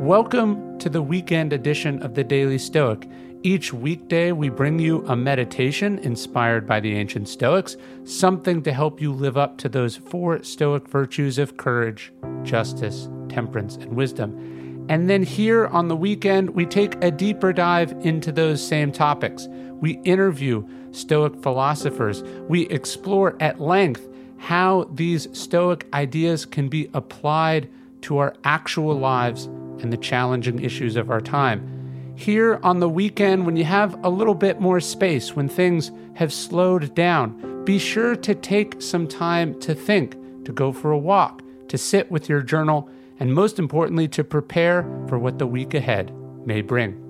Welcome to the weekend edition of the Daily Stoic. Each weekday, we bring you a meditation inspired by the ancient Stoics, something to help you live up to those four Stoic virtues of courage, justice, temperance, and wisdom. And then here on the weekend, we take a deeper dive into those same topics. We interview Stoic philosophers. We explore at length how these Stoic ideas can be applied to our actual lives and the challenging issues of our time. Here on the weekend, when you have a little bit more space, when things have slowed down, be sure to take some time to think, to go for a walk, to sit with your journal, and most importantly, to prepare for what the week ahead may bring.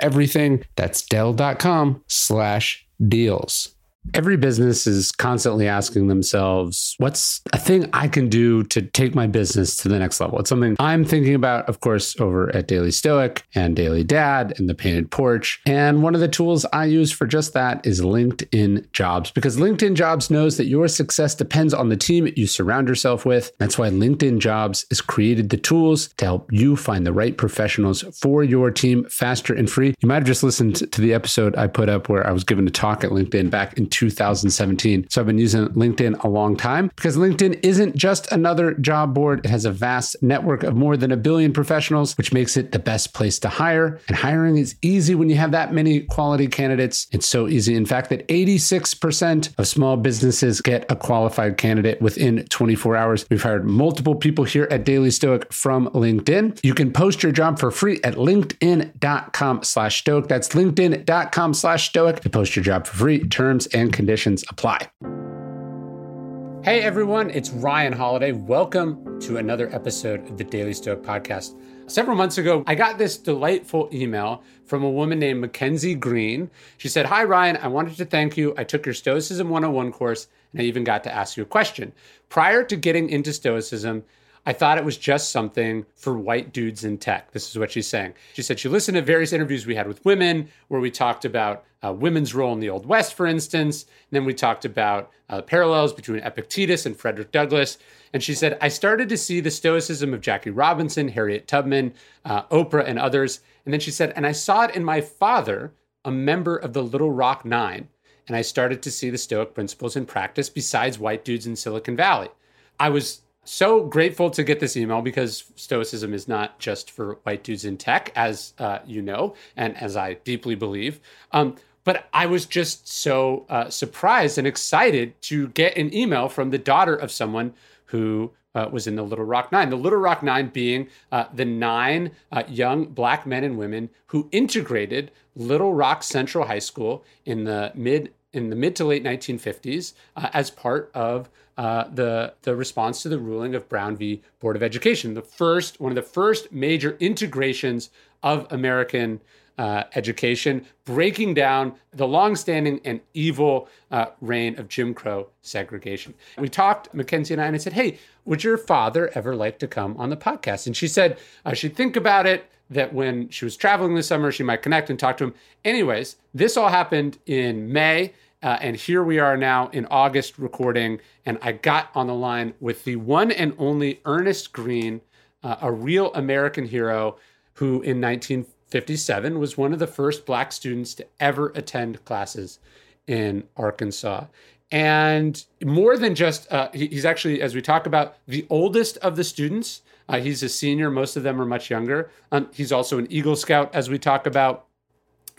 everything. That's Dell.com slash deals. Every business is constantly asking themselves, what's a thing I can do to take my business to the next level? It's something I'm thinking about, of course, over at Daily Stoic and Daily Dad and the Painted Porch. And one of the tools I use for just that is LinkedIn Jobs, because LinkedIn Jobs knows that your success depends on the team you surround yourself with. That's why LinkedIn Jobs has created the tools to help you find the right professionals for your team faster and free. You might have just listened to the episode I put up where I was given a talk at LinkedIn back in 2017. So I've been using LinkedIn a long time because LinkedIn isn't just another job board. It has a vast network of more than a billion professionals, which makes it the best place to hire. And hiring is easy when you have that many quality candidates. It's so easy. In fact, that 86% of small businesses get a qualified candidate within 24 hours. We've hired multiple people here at Daily Stoic from LinkedIn. You can post your job for free at linkedin.com slash stoic. That's linkedin.com slash stoic to post your job for free. Terms and conditions apply. Hey everyone, it's Ryan Holiday. Welcome to another episode of the Daily Stoic Podcast. Several months ago, I got this delightful email from a woman named Mackenzie Green. She said, Hi Ryan, I wanted to thank you. I took your Stoicism 101 course and I even got to ask you a question. Prior to getting into Stoicism, I thought it was just something for white dudes in tech. This is what she's saying. She said she listened to various interviews we had with women where we talked about uh, women's role in the Old West, for instance. And then we talked about uh, parallels between Epictetus and Frederick Douglass. And she said, I started to see the stoicism of Jackie Robinson, Harriet Tubman, uh, Oprah, and others. And then she said, and I saw it in my father, a member of the Little Rock Nine. And I started to see the Stoic principles in practice besides white dudes in Silicon Valley. I was so grateful to get this email because Stoicism is not just for white dudes in tech, as uh, you know, and as I deeply believe. Um, but I was just so uh, surprised and excited to get an email from the daughter of someone who uh, was in the Little Rock Nine. The Little Rock Nine being uh, the nine uh, young black men and women who integrated Little Rock Central High School in the mid in the mid to late 1950s uh, as part of uh, the the response to the ruling of Brown v. Board of Education, the first one of the first major integrations of American uh, education, breaking down the longstanding and evil uh, reign of Jim Crow segregation. We talked, Mackenzie and I, and I said, "Hey, would your father ever like to come on the podcast?" And she said uh, she'd think about it. That when she was traveling this summer, she might connect and talk to him. Anyways, this all happened in May. Uh, and here we are now in August recording, and I got on the line with the one and only Ernest Green, uh, a real American hero who in 1957 was one of the first black students to ever attend classes in Arkansas. And more than just, uh, he, he's actually, as we talk about, the oldest of the students. Uh, he's a senior, most of them are much younger. Um, he's also an Eagle Scout, as we talk about.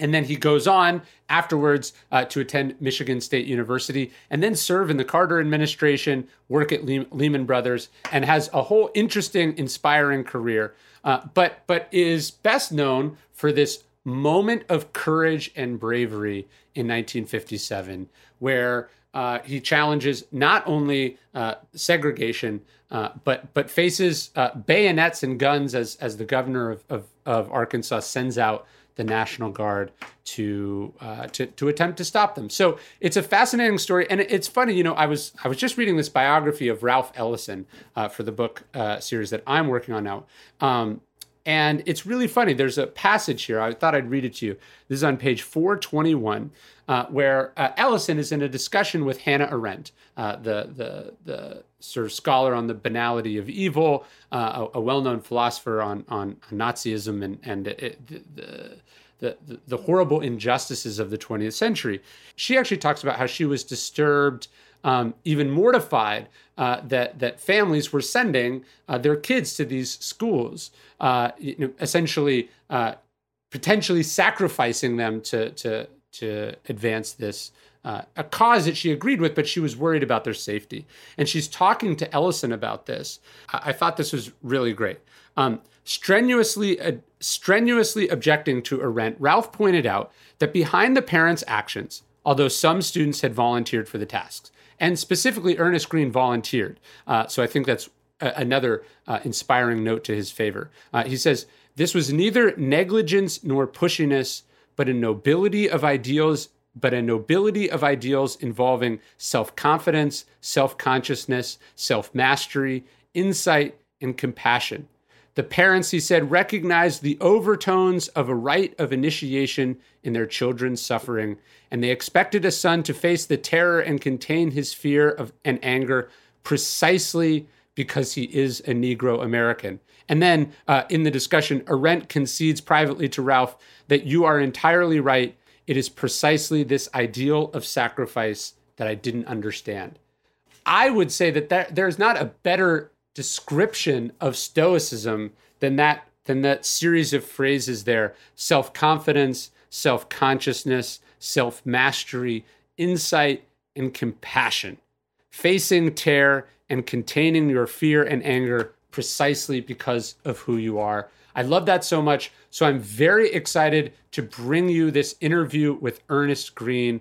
And then he goes on afterwards uh, to attend Michigan State University and then serve in the Carter administration, work at Le- Lehman Brothers, and has a whole interesting, inspiring career. Uh, but but is best known for this moment of courage and bravery in 1957, where uh, he challenges not only uh, segregation, uh, but but faces uh, bayonets and guns as as the governor of, of, of Arkansas sends out the National Guard to uh, to to attempt to stop them. So it's a fascinating story, and it's funny. You know, I was I was just reading this biography of Ralph Ellison uh, for the book series that I'm working on now. Um, and it's really funny. There's a passage here. I thought I'd read it to you. This is on page 421, uh, where uh, Ellison is in a discussion with Hannah Arendt, uh, the, the, the sort of scholar on the banality of evil, uh, a, a well known philosopher on, on Nazism and, and it, the, the, the horrible injustices of the 20th century. She actually talks about how she was disturbed um, even mortified uh, that that families were sending uh, their kids to these schools, uh, you know, essentially uh, potentially sacrificing them to to to advance this. Uh, a cause that she agreed with, but she was worried about their safety. And she's talking to Ellison about this. I, I thought this was really great. Um, strenuously, uh, strenuously objecting to Arendt, Ralph pointed out that behind the parents' actions, although some students had volunteered for the tasks, and specifically Ernest Green volunteered. Uh, so I think that's a- another uh, inspiring note to his favor. Uh, he says, This was neither negligence nor pushiness, but a nobility of ideals, but a nobility of ideals involving self confidence, self consciousness, self mastery, insight, and compassion. The parents, he said, recognized the overtones of a rite of initiation in their children's suffering, and they expected a son to face the terror and contain his fear of and anger precisely because he is a Negro American. And then uh, in the discussion, Arendt concedes privately to Ralph that you are entirely right. It is precisely this ideal of sacrifice that I didn't understand. I would say that there, there's not a better description of stoicism than that than that series of phrases there. Self-confidence self-consciousness self-mastery insight and compassion. Facing terror and containing your fear and anger precisely because of who you are. I love that so much. So i'm very excited to bring you this interview with ernest green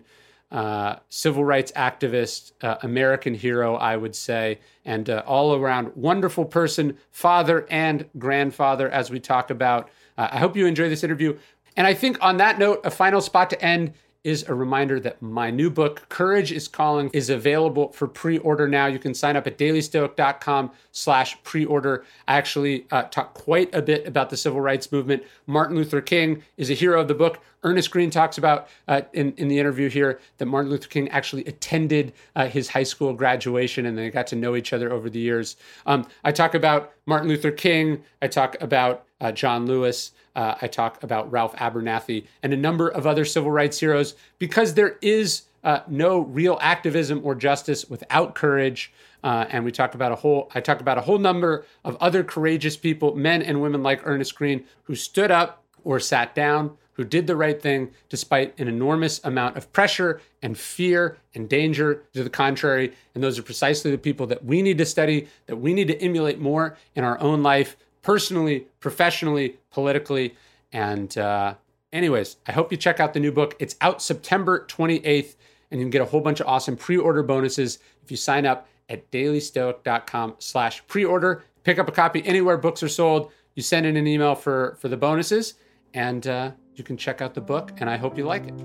uh, civil rights activist, uh, American hero, I would say, and uh, all around wonderful person, father and grandfather, as we talk about. Uh, I hope you enjoy this interview. And I think on that note, a final spot to end is a reminder that my new book, Courage is Calling, is available for pre-order now. You can sign up at dailystoic.com slash pre-order. I actually uh, talk quite a bit about the civil rights movement. Martin Luther King is a hero of the book. Ernest Green talks about uh, in, in the interview here that Martin Luther King actually attended uh, his high school graduation and they got to know each other over the years. Um, I talk about Martin Luther King. I talk about uh, John Lewis. Uh, I talk about Ralph Abernathy and a number of other civil rights heroes because there is uh, no real activism or justice without courage. Uh, and we talk about a whole. I talk about a whole number of other courageous people, men and women like Ernest Green, who stood up or sat down, who did the right thing despite an enormous amount of pressure and fear and danger to the contrary. And those are precisely the people that we need to study, that we need to emulate more in our own life personally, professionally, politically. And, uh, anyways, I hope you check out the new book. It's out September 28th, and you can get a whole bunch of awesome pre-order bonuses if you sign up at dailystoic.com slash pre-order. Pick up a copy anywhere books are sold. You send in an email for, for the bonuses, and uh, you can check out the book, and I hope you like it.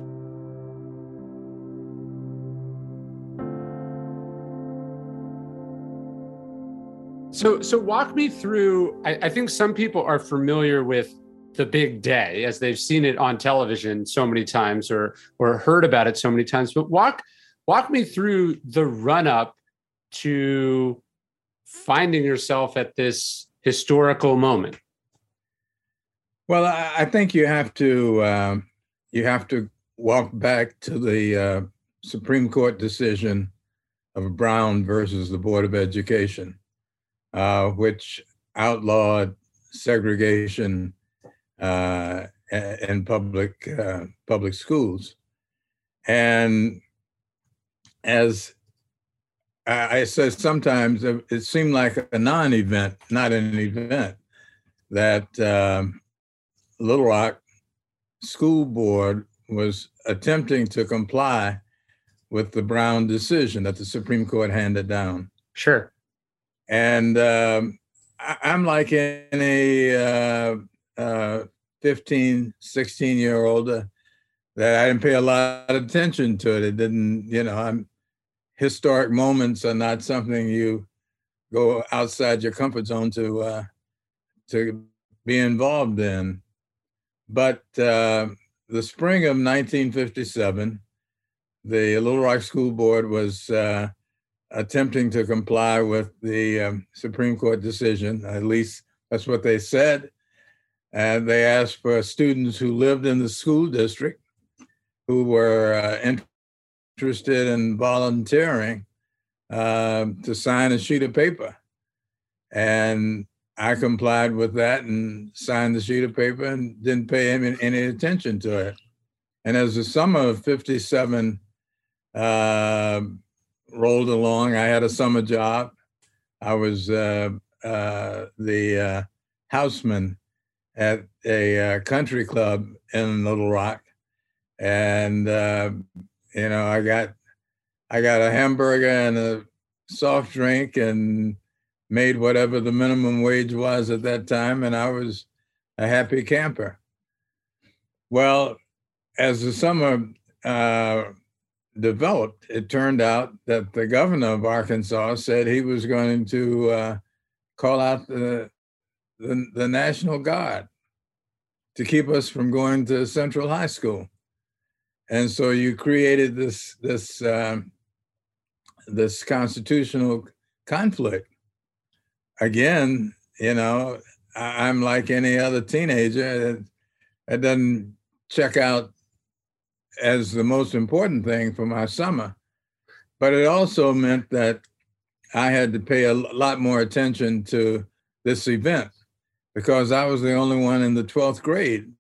So, so walk me through. I, I, think some people are familiar with the big day as they've seen it on television so many times or or heard about it so many times. But walk walk me through the run up to finding yourself at this historical moment. Well, I, think you have to um, you have to walk back to the uh, Supreme Court decision of Brown versus the Board of Education uh, which outlawed segregation uh, in public uh, public schools. And as I, I said, sometimes it seemed like a non-event, not an event, that um, Little Rock School Board was attempting to comply with the Brown decision that the Supreme Court handed down. Sure. And um, I, am like any uh, uh, 15, 16 year old uh, that I didn't pay a lot of attention to it. It didn't, you know, I'm historic moments are not something you go outside your comfort zone to uh, to be involved in. But uh, the spring of 1957, the Little Rock School Board was uh, attempting to comply with the um, Supreme Court decision. At least that's what they said. And they asked for students who lived in the school district who were uh, interested in volunteering uh, to sign a sheet of paper. And I complied with that and signed the sheet of paper and didn't pay any, any attention to it. And as the summer of 57 uh, rolled along, I had a summer job. I was uh, uh, the uh, houseman at a uh, country club in Little Rock. And, uh, you know, I got I got a hamburger and a soft drink and made whatever the minimum wage was at that time, and I was a happy camper. Well, as the summer uh, developed, it turned out that the governor of Arkansas said he was going to uh, call out the, the, the National Guard to keep us from going to Central High School. And so you created this this um, this constitutional conflict again, you know, I, am like any other teenager. It, it doesn't check out as the most important thing for my summer. But it also meant that I had to pay a lot more attention to this event because I was the only one in the 12th grade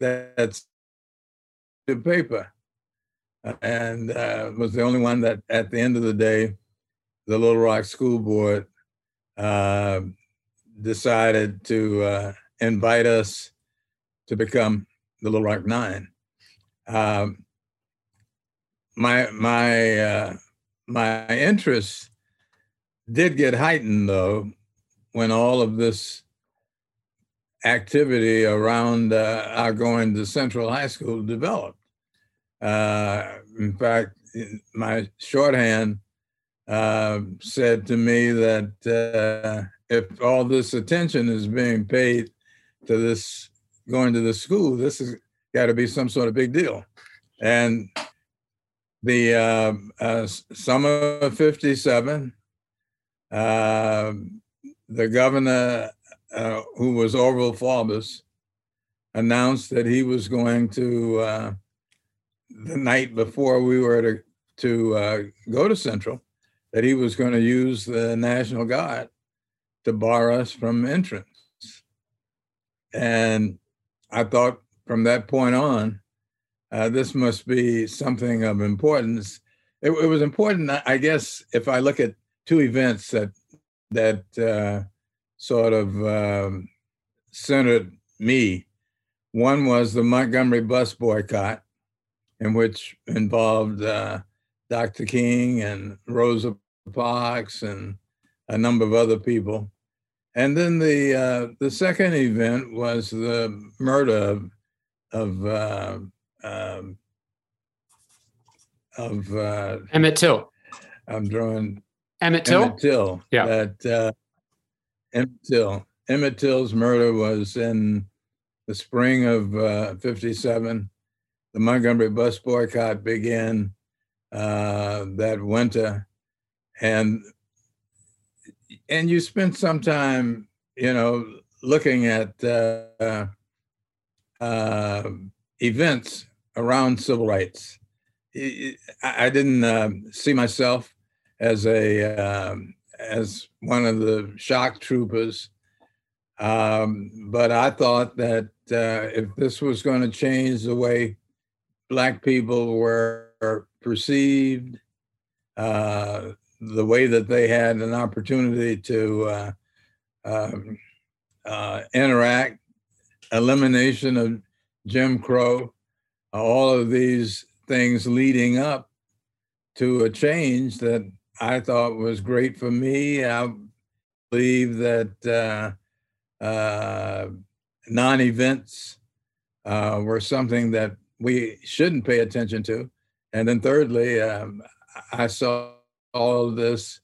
that's the paper and uh, was the only one that at the end of the day the Little Rock School Board uh, decided to uh, invite us to become the Little Rock Nine. Um, my my uh, my interest did get heightened though when all of this activity around uh, our going to Central High School developed. Uh, in fact, my shorthand uh, said to me that uh, if all this attention is being paid to this going to the school, this has got to be some sort of big deal. And the uh, uh summer of 57, uh, the governor, uh, who was Orville Faubus, announced that he was going to, the night before we were to, to go to Central, that he was going to use the National Guard to bar us from entrance. And I thought from that point on, uh, this must be something of importance. It, it, was important, I guess, if I look at two events that that uh, sort of um, centered me. One was the Montgomery bus boycott, in which involved uh, Dr. King and Rosa Parks and a number of other people. And then the uh, the second event was the murder of of uh, um, of uh, Emmett Till. I'm drawing Emmett Till. Emmett Till. Yeah. That uh, Emmett Till. Emmett Till's murder was in the spring of uh, '57. The Montgomery bus boycott began uh, that winter, and and you spent some time, you know, looking at uh, uh, events around civil rights. I didn't uh, see myself as a um, as one of the shock troopers, um, but I thought that uh, if this was going to change the way Black people were perceived, uh, the way that they had an opportunity to uh, um, uh, interact, elimination of Jim Crow, all of these things leading up to a change that I thought was great for me. I believe that uh, uh, non events uh, were something that we shouldn't pay attention to. And then, thirdly, um, I saw all of this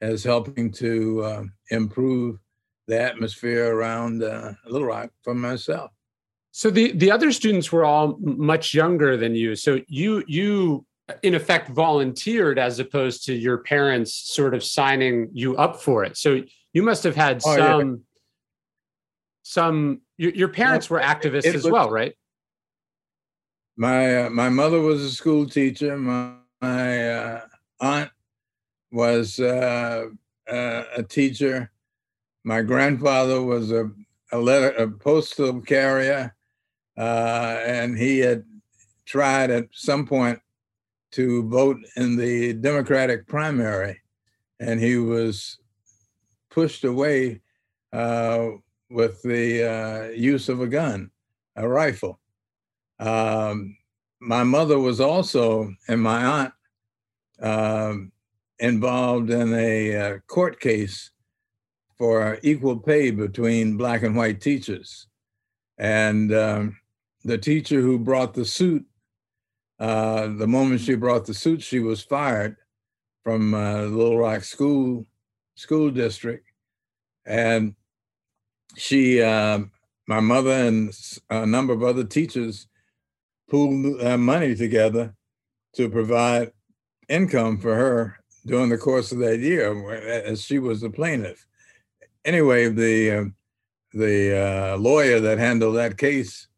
as helping to uh, improve the atmosphere around uh, Little Rock for myself. So the the other students were all much younger than you. So you you in effect volunteered as opposed to your parents sort of signing you up for it. So you must have had oh, some yeah. some your, your parents were activists as was, well, right? My uh, my mother was a school teacher. My, my uh, aunt was uh, uh a teacher. My grandfather was a a letter a postal carrier uh, and he had tried at some point to vote in the Democratic primary, and he was pushed away uh, with the uh, use of a gun, a rifle. Um, my mother was also, and my aunt, um, involved in a uh, court case for equal pay between black and white teachers. And um, the teacher who brought the suit, uh, the moment she brought the suit, she was fired from uh, Little Rock School School District, and she, uh, my mother, and a number of other teachers pooled uh, money together to provide income for her during the course of that year, as she was the plaintiff. Anyway, the uh, the uh, lawyer that handled that case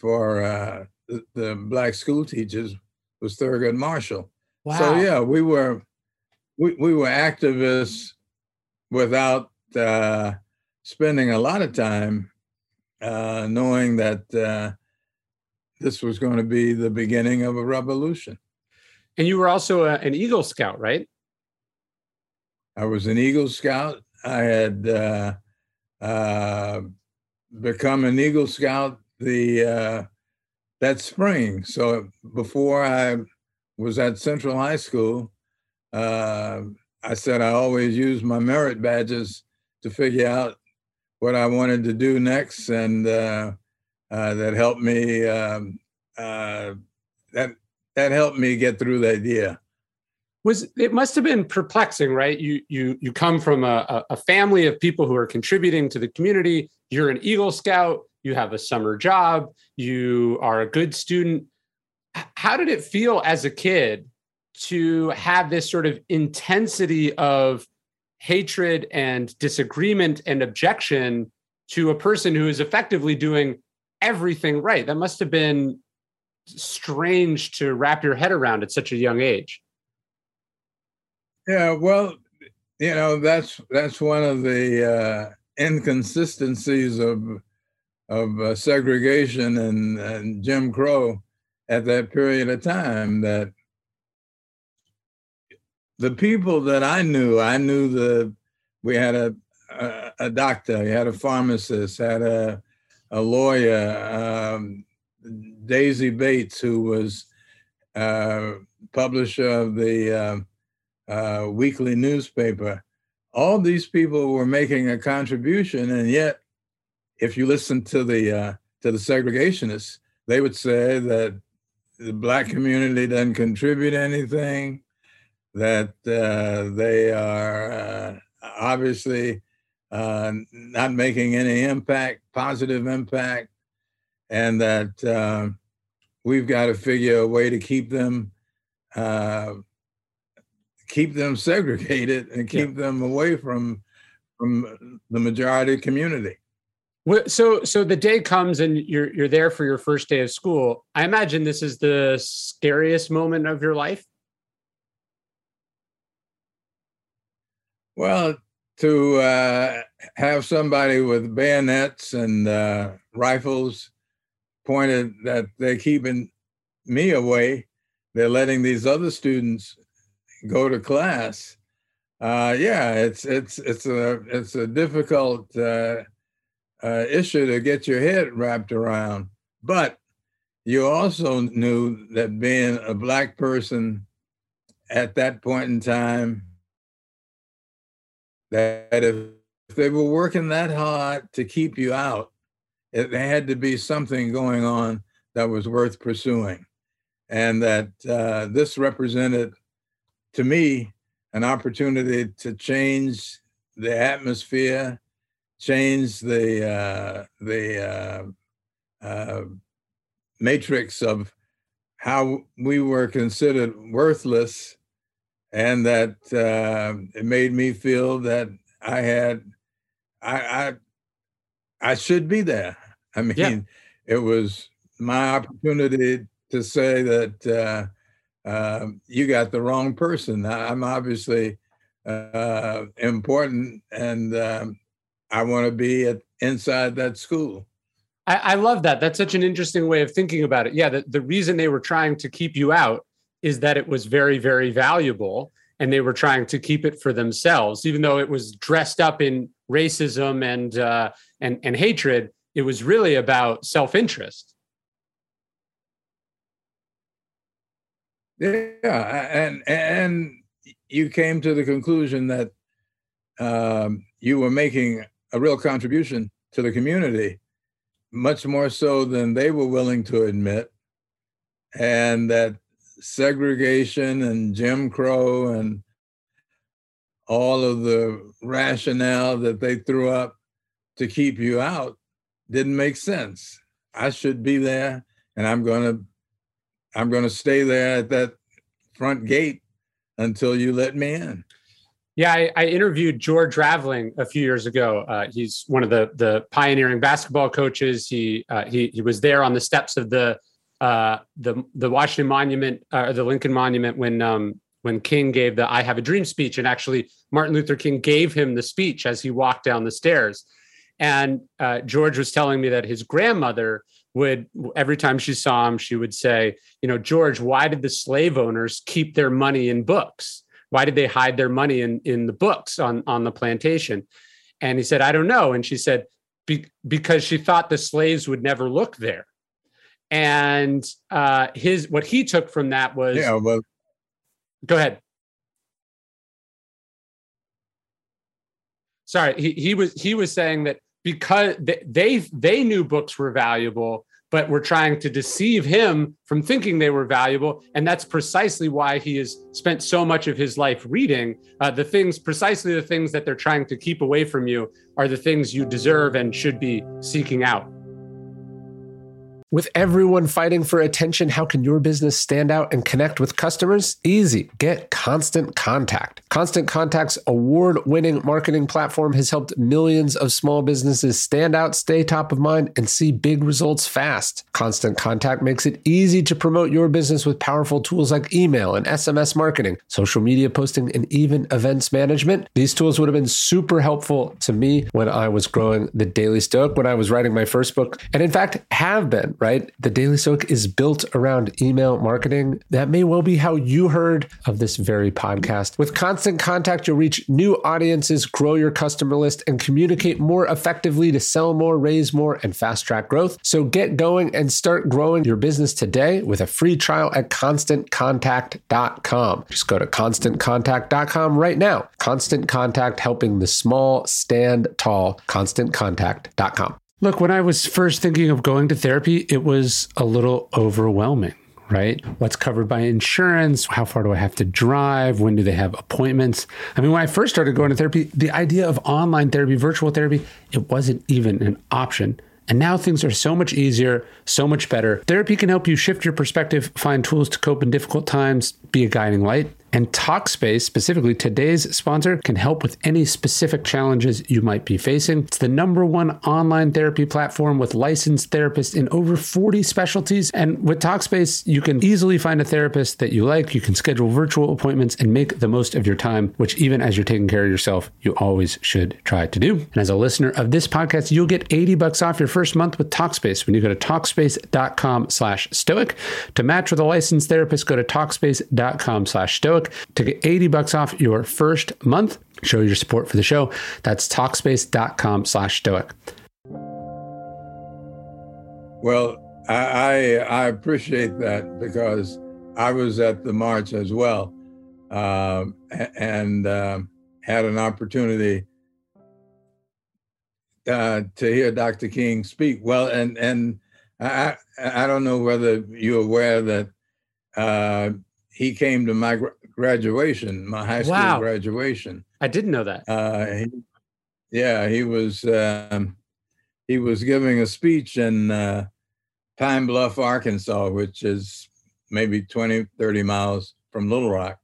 for uh, the, the, black school teachers was Thurgood Marshall. Wow. So yeah, we were we, we were activists without uh, spending a lot of time uh, knowing that uh, this was going to be the beginning of a revolution. And you were also a, an Eagle Scout, right? I was an Eagle Scout. I had uh, uh, become an Eagle Scout the uh, that spring. So before I was at Central High School, uh, I said I always use my merit badges to figure out what I wanted to do next, and uh, uh, that helped me. Um, that that helped me get through that year. Was it must have been perplexing, right? You you you come from a, a family of people who are contributing to the community. You're an Eagle Scout you have a summer job, you are a good student. How did it feel as a kid to have this sort of intensity of hatred and disagreement and objection to a person who is effectively doing everything right? That must have been strange to wrap your head around at such a young age. Yeah, well, you know that's that's one of the uh, inconsistencies of of uh, segregation and, and Jim Crow at that period of time that the people that I knew, I knew the we had a a, a doctor, we had a pharmacist, had a a lawyer, um, Daisy Bates, who was uh, publisher of the uh, weekly newspaper. All these people were making a contribution, and yet if you listen to the uh, to the segregationists, they would say that the black community doesn't contribute anything, that uh, they are uh, obviously uh, not making any impact, positive impact, and that uh, we've got to figure a way to keep them uh, keep them segregated and keep yeah. them away from from the majority community. So, so the day comes and you're you're there for your first day of school. I imagine this is the scariest moment of your life. Well, to uh, have somebody with bayonets and uh, rifles pointed that they're keeping me away, they're letting these other students go to class. Uh, yeah, it's it's it's a it's a difficult uh, uh, issue to get your head wrapped around. But you also knew that being a black person at that point in time, that if they were working that hard to keep you out, it had to be something going on that was worth pursuing. And that uh, this represented, to me, an opportunity to change the atmosphere, change the uh, the uh, uh, matrix of how we were considered worthless, and that uh, it made me feel that I had I I, I should be there. I mean, yeah. it was my opportunity to say that uh, you got the wrong person. I'm obviously uh, important, and um, I want to be at, inside that school. I, I, love that. That's such an interesting way of thinking about it. Yeah, the, the reason they were trying to keep you out is that it was very, very valuable, and they were trying to keep it for themselves, even though it was dressed up in racism and uh, and and hatred. It was really about self interest. Yeah, and and you came to the conclusion that um, you were making a real contribution to the community, much more so than they were willing to admit, and that segregation and Jim Crow and all of the rationale that they threw up to keep you out didn't make sense. I should be there, and I'm going to I'm going to stay there at that front gate until you let me in. Yeah, I, I interviewed George Raveling a few years ago. Uh, he's one of the the pioneering basketball coaches. He uh, he he was there on the steps of the uh, the the Washington Monument or uh, the Lincoln Monument when um, when King gave the "I Have a Dream" speech, and actually Martin Luther King gave him the speech as he walked down the stairs. And uh, George was telling me that his grandmother would every time she saw him she would say you know george why did the slave owners keep their money in books? Why did they hide their money in in the books on on the plantation? And he said i don't know. And she said Be- because she thought the slaves would never look there. And uh his what he took from that was yeah well go ahead. Sorry he, he was he was saying that because they they knew books were valuable but were trying to deceive him from thinking they were valuable. And that's precisely why he has spent so much of his life reading. Uh, the things precisely the things that they're trying to keep away from you are the things you deserve and should be seeking out with everyone fighting for attention, how can your business stand out and connect with customers? Easy. Get Constant Contact. Constant Contact's award winning marketing platform has helped millions of small businesses stand out, stay top of mind, and see big results fast. Constant Contact makes it easy to promote your business with powerful tools like email and SMS marketing, social media posting, and even events management. These tools would have been super helpful to me when I was growing the Daily Stoic, when I was writing my first book, and in fact, have been right? The Daily Stoic is built around email marketing. That may well be how you heard of this very podcast. With constant contact, you'll reach new audiences, grow your customer list, and communicate more effectively to sell more, raise more, and fast track growth. So get going and start growing your business today with a free trial at constantcontact.com. Just go to constantcontact.com right now. Constant Contact helping the small stand tall. ConstantContact.com. Look, when I was first thinking of going to therapy, it was a little overwhelming, right? What's covered by insurance? How far do I have to drive? When do they have appointments? I mean, when I first started going to therapy, the idea of online therapy, virtual therapy, it wasn't even an option. And now things are so much easier, so much better. Therapy can help you shift your perspective, find tools to cope in difficult times, be a guiding light. And Talkspace, specifically today's sponsor, can help with any specific challenges you might be facing. It's the number one online therapy platform with licensed therapists in over 40 specialties. And with Talkspace, you can easily find a therapist that you like. You can schedule virtual appointments and make the most of your time, which even as you're taking care of yourself, you always should try to do. And as a listener of this podcast, you'll get 80 bucks off your first month with Talkspace when you go to Talkspace.com slash stoic. To match with a licensed therapist, go to Talkspace.com slash stoic to get 80 bucks off your first month. Show your support for the show. That's Talkspace.com slash stoic. Well, I, I, I appreciate that because I was at the march as well, uh, and uh, had an opportunity uh, to hear Dr. King speak. Well, and and I I don't know whether you're aware that uh, he came to my graduation, my high school wow. graduation. I didn't know that. Uh, he, yeah, he was um, he was giving a speech in uh, Pine Bluff, Arkansas, which is maybe 20, 30 miles from Little Rock.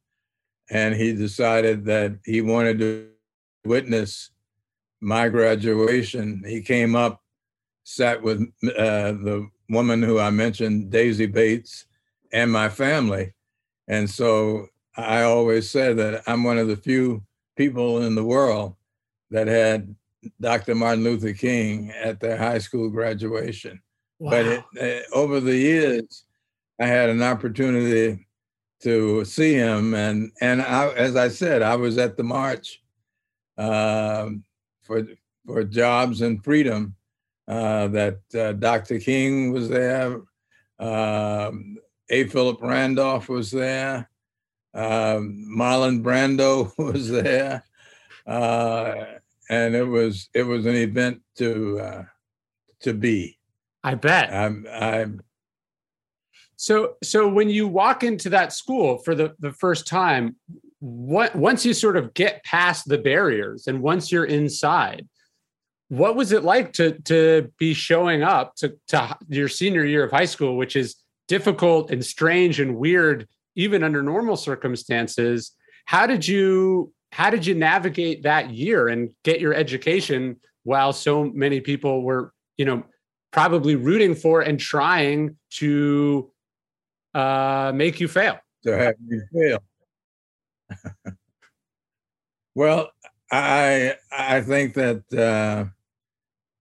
And he decided that he wanted to witness my graduation. He came up, sat with uh, the woman who I mentioned, Daisy Bates, and my family. And so I always said that I'm one of the few people in the world that had Dr. Martin Luther King at their high school graduation. Wow. But it, uh, over the years, I had an opportunity to see him, and and I, as I said, I was at the march uh, for for jobs and freedom. Uh, that uh, Dr. King was there, um, A. Philip Randolph was there, um, Marlon Brando was there, uh, and it was it was an event to uh, to be. I bet. I'm, I'm so so when you walk into that school for the, the first time, what once you sort of get past the barriers and once you're inside, what was it like to to be showing up to, to your senior year of high school, which is difficult and strange and weird, even under normal circumstances? How did you how did you navigate that year and get your education while so many people were, you know, probably rooting for and trying to uh, make you fail. To have you fail. well, I I think that uh,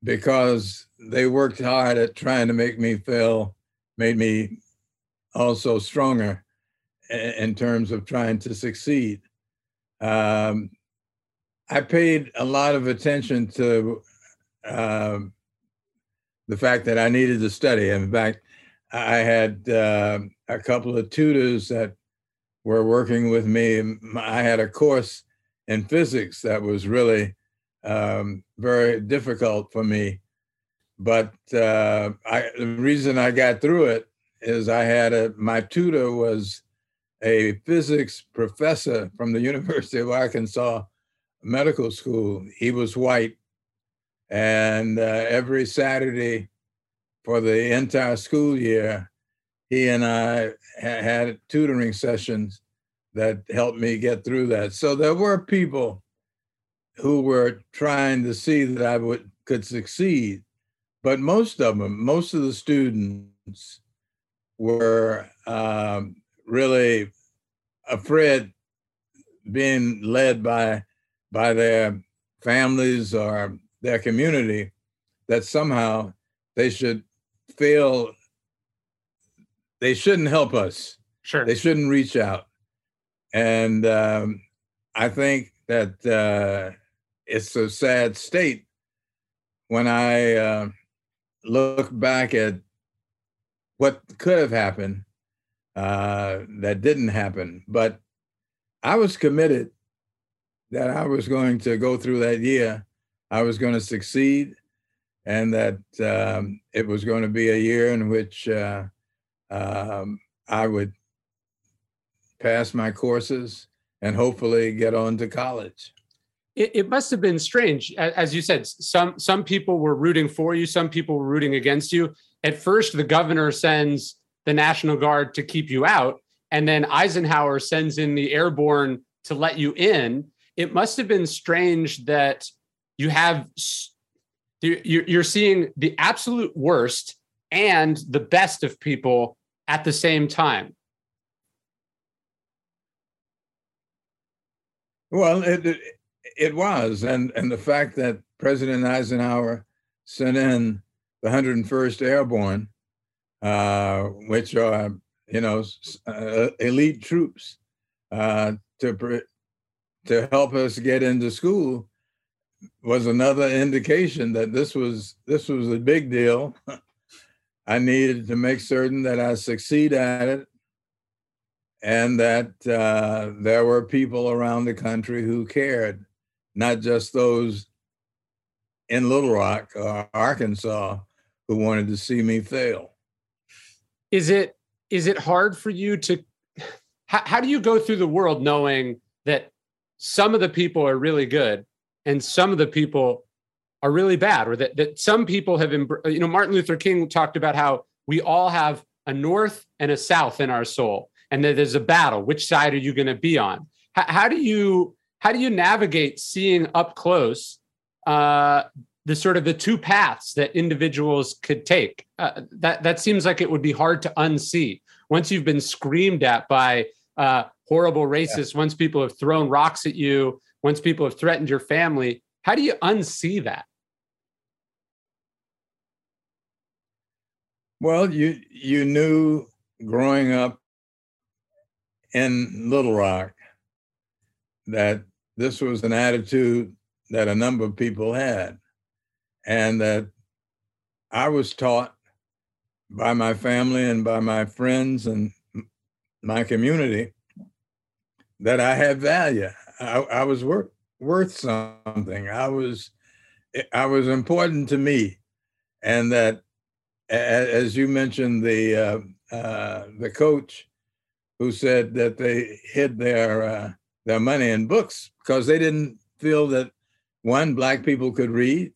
because they worked hard at trying to make me fail, made me also stronger in terms of trying to succeed. Um, I paid a lot of attention to um, the fact that I needed to study. In fact, I had uh, a couple of tutors that were working with me. I had a course in physics that was really um, very difficult for me. But uh, I, the reason I got through it is I had a, my tutor was a physics professor from the University of Arkansas Medical School. He was white and uh, every Saturday for the entire school year, he and I ha- had tutoring sessions that helped me get through that. So there were people who were trying to see that I would could succeed, but most of them, most of the students, were um, really afraid being led by by their families or their community that somehow they should feel they shouldn't help us. Sure. They shouldn't reach out. And um, I think that uh, it's a sad state when I uh, look back at what could have happened uh, that didn't happen. But I was committed that I was going to go through that year I was going to succeed and that um, it was going to be a year in which uh, um, I would pass my courses and hopefully get on to college. It, it, must have been strange, as you said. Some some people were rooting for you, some people were rooting against you. At first, the governor sends the National Guard to keep you out, and then Eisenhower sends in the airborne to let you in. It must have been strange that you have you're seeing the absolute worst and the best of people at the same time. Well, it, it, it was, and and the fact that President Eisenhower sent in the 101st Airborne, uh, which are you know uh, elite troops, uh, to to help us get into school was another indication that this was this was a big deal. I needed to make certain that I succeed at it and that uh, there were people around the country who cared, not just those in Little Rock or Arkansas who wanted to see me fail. Is it is it hard for you to how, how do you go through the world knowing that some of the people are really good and some of the people are really bad or that, that some people have been, you know martin luther king talked about how we all have a north and a south in our soul and that there's a battle. Which side are you going to be on? How, how, do you how do you navigate seeing up close uh, the sort of the two paths that individuals could take. Uh, that that seems like it would be hard to unsee. Once you've been screamed at by uh, horrible racists yeah. once people have thrown rocks at you once people have threatened your family how do you unsee that? Well you you knew growing up in little rock that this was an attitude that a number of people had and that i was taught by my family and by my friends and my community that I had value. I, I was worth worth something. I was I was important to me, and that as you mentioned the uh, uh, the coach who said that they hid their uh, their money in books because they didn't feel that one black people could read,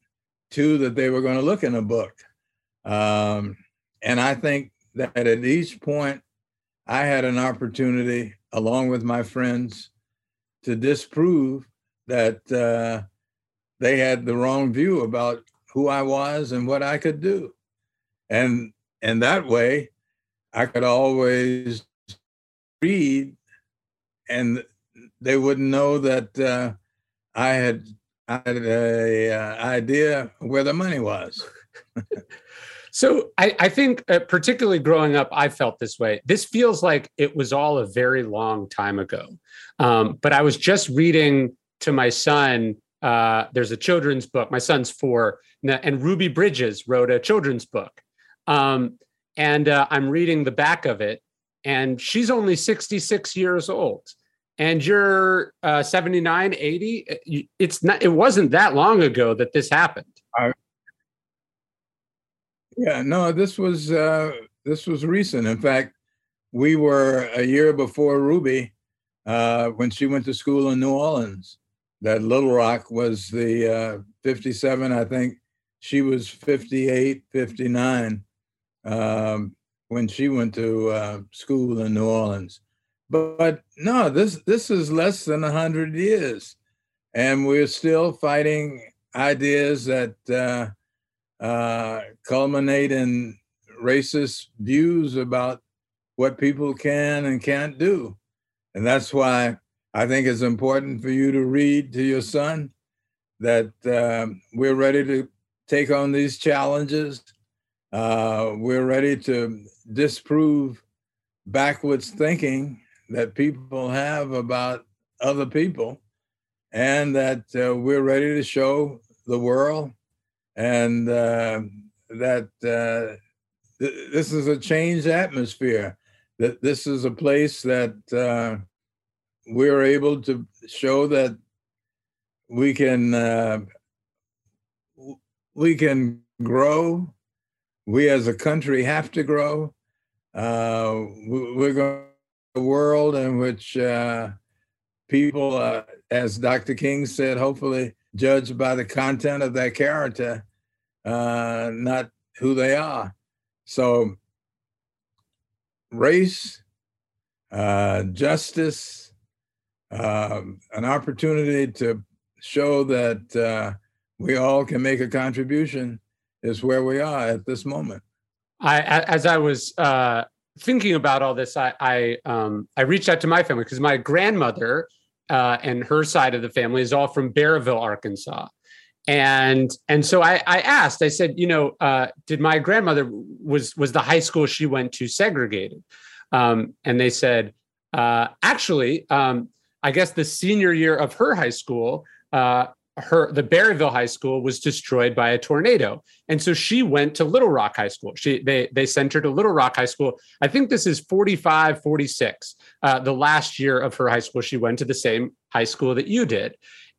two that they were going to look in a book, um, and I think that at each point I had an opportunity, along with my friends, to disprove that uh, they had the wrong view about who I was and what I could do. And and that way, I could always read, and they wouldn't know that uh, I had I had a uh, idea where the money was. So I, I think, uh, particularly growing up, I felt this way. This feels like it was all a very long time ago. Um, but I was just reading to my son. Uh, there's a children's book. My son's four, and Ruby Bridges wrote a children's book. Um, and uh, I'm reading the back of it, and she's only 66 years old and you're uh, 79 80 it's not it wasn't that long ago that this happened yeah, no, this was uh, this was recent. In fact, we were a year before Ruby uh, when she went to school in New Orleans. That Little Rock was the uh, 57, I think. She was 58, 59 um, when she went to uh, school in New Orleans. But, but no, this this is less than hundred years, and we're still fighting ideas that uh, uh, culminate in racist views about what people can and can't do. And that's why I think it's important for you to read to your son that uh, we're ready to take on these challenges. Uh, we're ready to disprove backwards thinking that people have about other people, and that uh, we're ready to show the world and uh, that uh, th- this is a changed atmosphere. That this is a place that uh, we're able to show that we can uh, we can grow. We as a country have to grow. Uh, we're going world in which uh, people, as Dr. King said, hopefully judged by the content of their character, uh, not who they are. So, race, uh, justice, uh, an opportunity to show that uh, we all can make a contribution is where we are at this moment. I, as I was uh, thinking about all this, I I, um, I reached out to my family because my grandmother uh, and her side of the family is all from Berryville, Arkansas. And and so I, I asked, I said, you know, uh, did my grandmother was was the high school she went to segregated? Um, and they said, uh, actually, um, I guess the senior year of her high school, uh, her the Berryville High School was destroyed by a tornado, and so she went to Little Rock High School. She they they sent her to Little Rock High School. I think this is 45, 46. Uh, the last year of her high school, she went to the same high school that you did,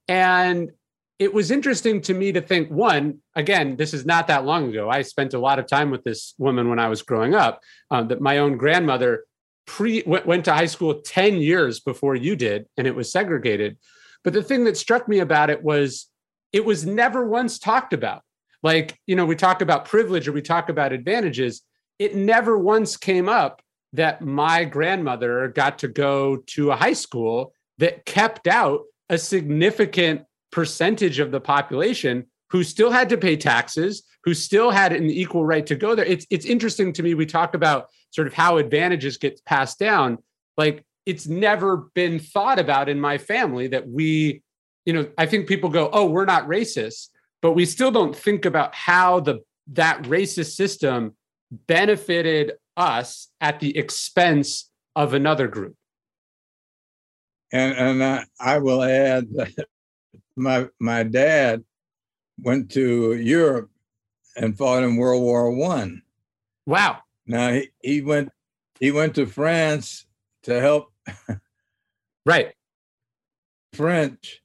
and it was interesting to me to think one again this is not that long ago i spent a lot of time with this woman when i was growing up um, that my own grandmother pre went, went to high school 10 years before you did and it was segregated but the thing that struck me about it was it was never once talked about. Like, you know, we talk about privilege or we talk about advantages. It never once came up that my grandmother got to go to a high school that kept out a significant percentage of the population who still had to pay taxes, who still had an equal right to go there. It's it's interesting to me. We talk about sort of how advantages get passed down. Like it's never been thought about in my family that we, you know, I think people go, oh, we're not racist, but we still don't think about how the that racist system benefited us at the expense of another group. And and I, I will add that my my dad went to Europe and fought in World War One. Wow. Now he, he went he went to France to help right. French.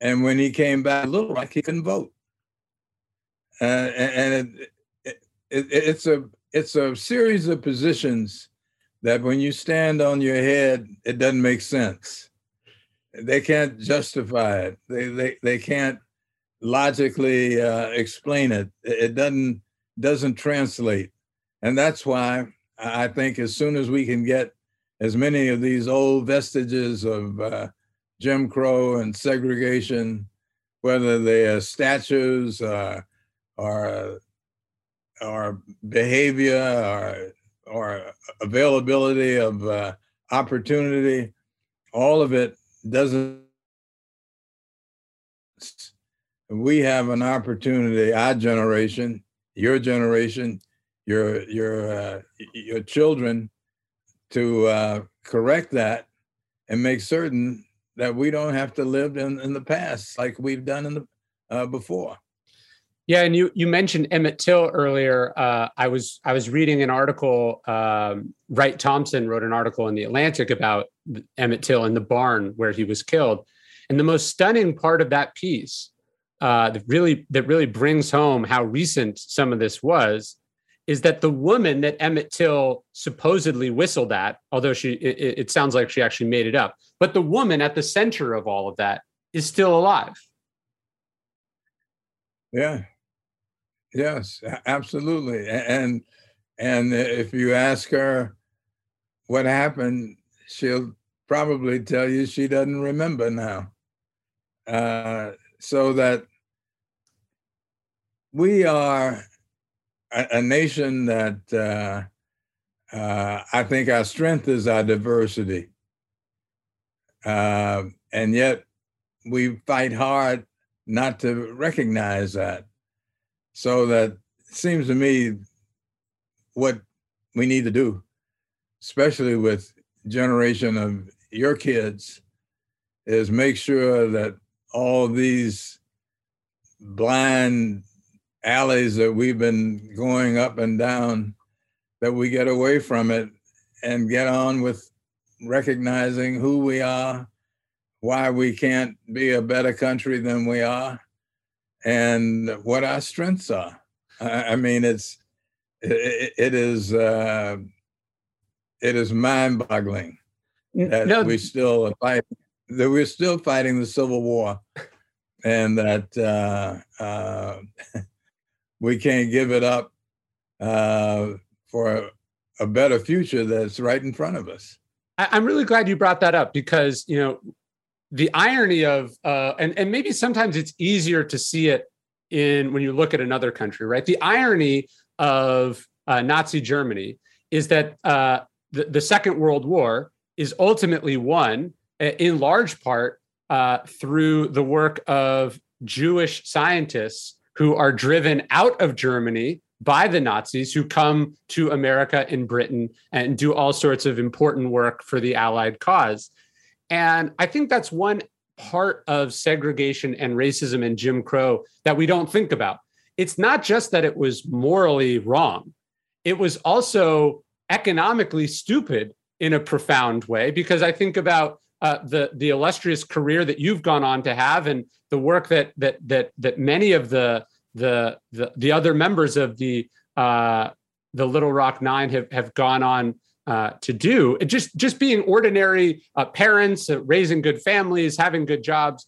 And when he came back, Little Rock, he couldn't vote. Uh, and it, it, it, it's a it's a series of positions that when you stand on your head, it doesn't make sense. They can't justify it. They they they can't logically uh, explain it. It doesn't doesn't translate, and that's why I think as soon as we can get as many of these old vestiges of uh, Jim Crow and segregation, whether they are statues uh, or, or behavior or, or availability of uh, opportunity, all of it doesn't. We have an opportunity, our generation, your generation, your your uh, your children to uh, correct that and make certain that we don't have to live in, in the past like we've done in the uh, before. Yeah, and you you mentioned Emmett Till earlier. Uh, I was I was reading an article. Um, Wright Thompson wrote an article in the Atlantic about Emmett Till in the barn where he was killed, and the most stunning part of that piece uh, that really that really brings home how recent some of this was is that the woman that Emmett Till supposedly whistled at, although she it, it, sounds like she actually made it up, but the woman at the center of all of that is still alive. Yeah. Yes, absolutely. And and if you ask her what happened, she'll probably tell you she doesn't remember now. Uh, so that we are a, nation that uh, uh, I think our strength is our diversity. Uh, and yet we fight hard not to recognize that. So that seems to me what we need to do, especially with generation of your kids, is make sure that all these blind alleys that we've been going up and down that we get away from it and get on with recognizing who we are, why we can't be a better country than we are, and what our strengths are. I, mean, it's it, it is uh, it is mind-boggling that no. we still fight that we're still fighting the Civil War, and that uh, uh, we can't give it up uh, for a, a better future that's right in front of us. I'm really glad you brought that up because you know the irony of uh, and and maybe sometimes it's easier to see it in when you look at another country, right? The irony of uh, Nazi Germany is that uh, the, the Second World War is ultimately won uh, in large part uh, through the work of Jewish scientists who are driven out of Germany by the Nazis who come to America and Britain and do all sorts of important work for the Allied cause. And I think that's one part of segregation and racism and Jim Crow that we don't think about. It's not just that it was morally wrong, it was also economically stupid in a profound way because I think about uh, the the illustrious career that you've gone on to have and the work that that that that many of the the the, the other members of the uh, the Little Rock Nine have have gone on uh, to do. It just just being ordinary uh, parents, uh, raising good families, having good jobs,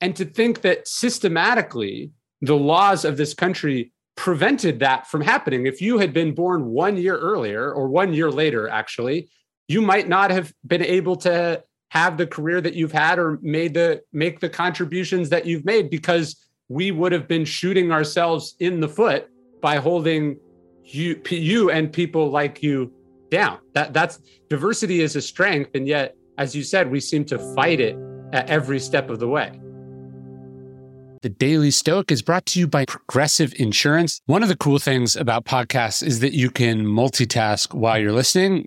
and to think that systematically the laws of this country prevented that from happening. If you had been born one year earlier or one year later, actually, you might not have been able to have the career that you've had or made the make the contributions that you've made because we would have been shooting ourselves in the foot by holding you you and people like you down. That that's diversity is a strength, and yet, as you said, we seem to fight it at every step of the way. The Daily Stoic is brought to you by Progressive Insurance. One of the cool things about podcasts is that you can multitask while you're listening,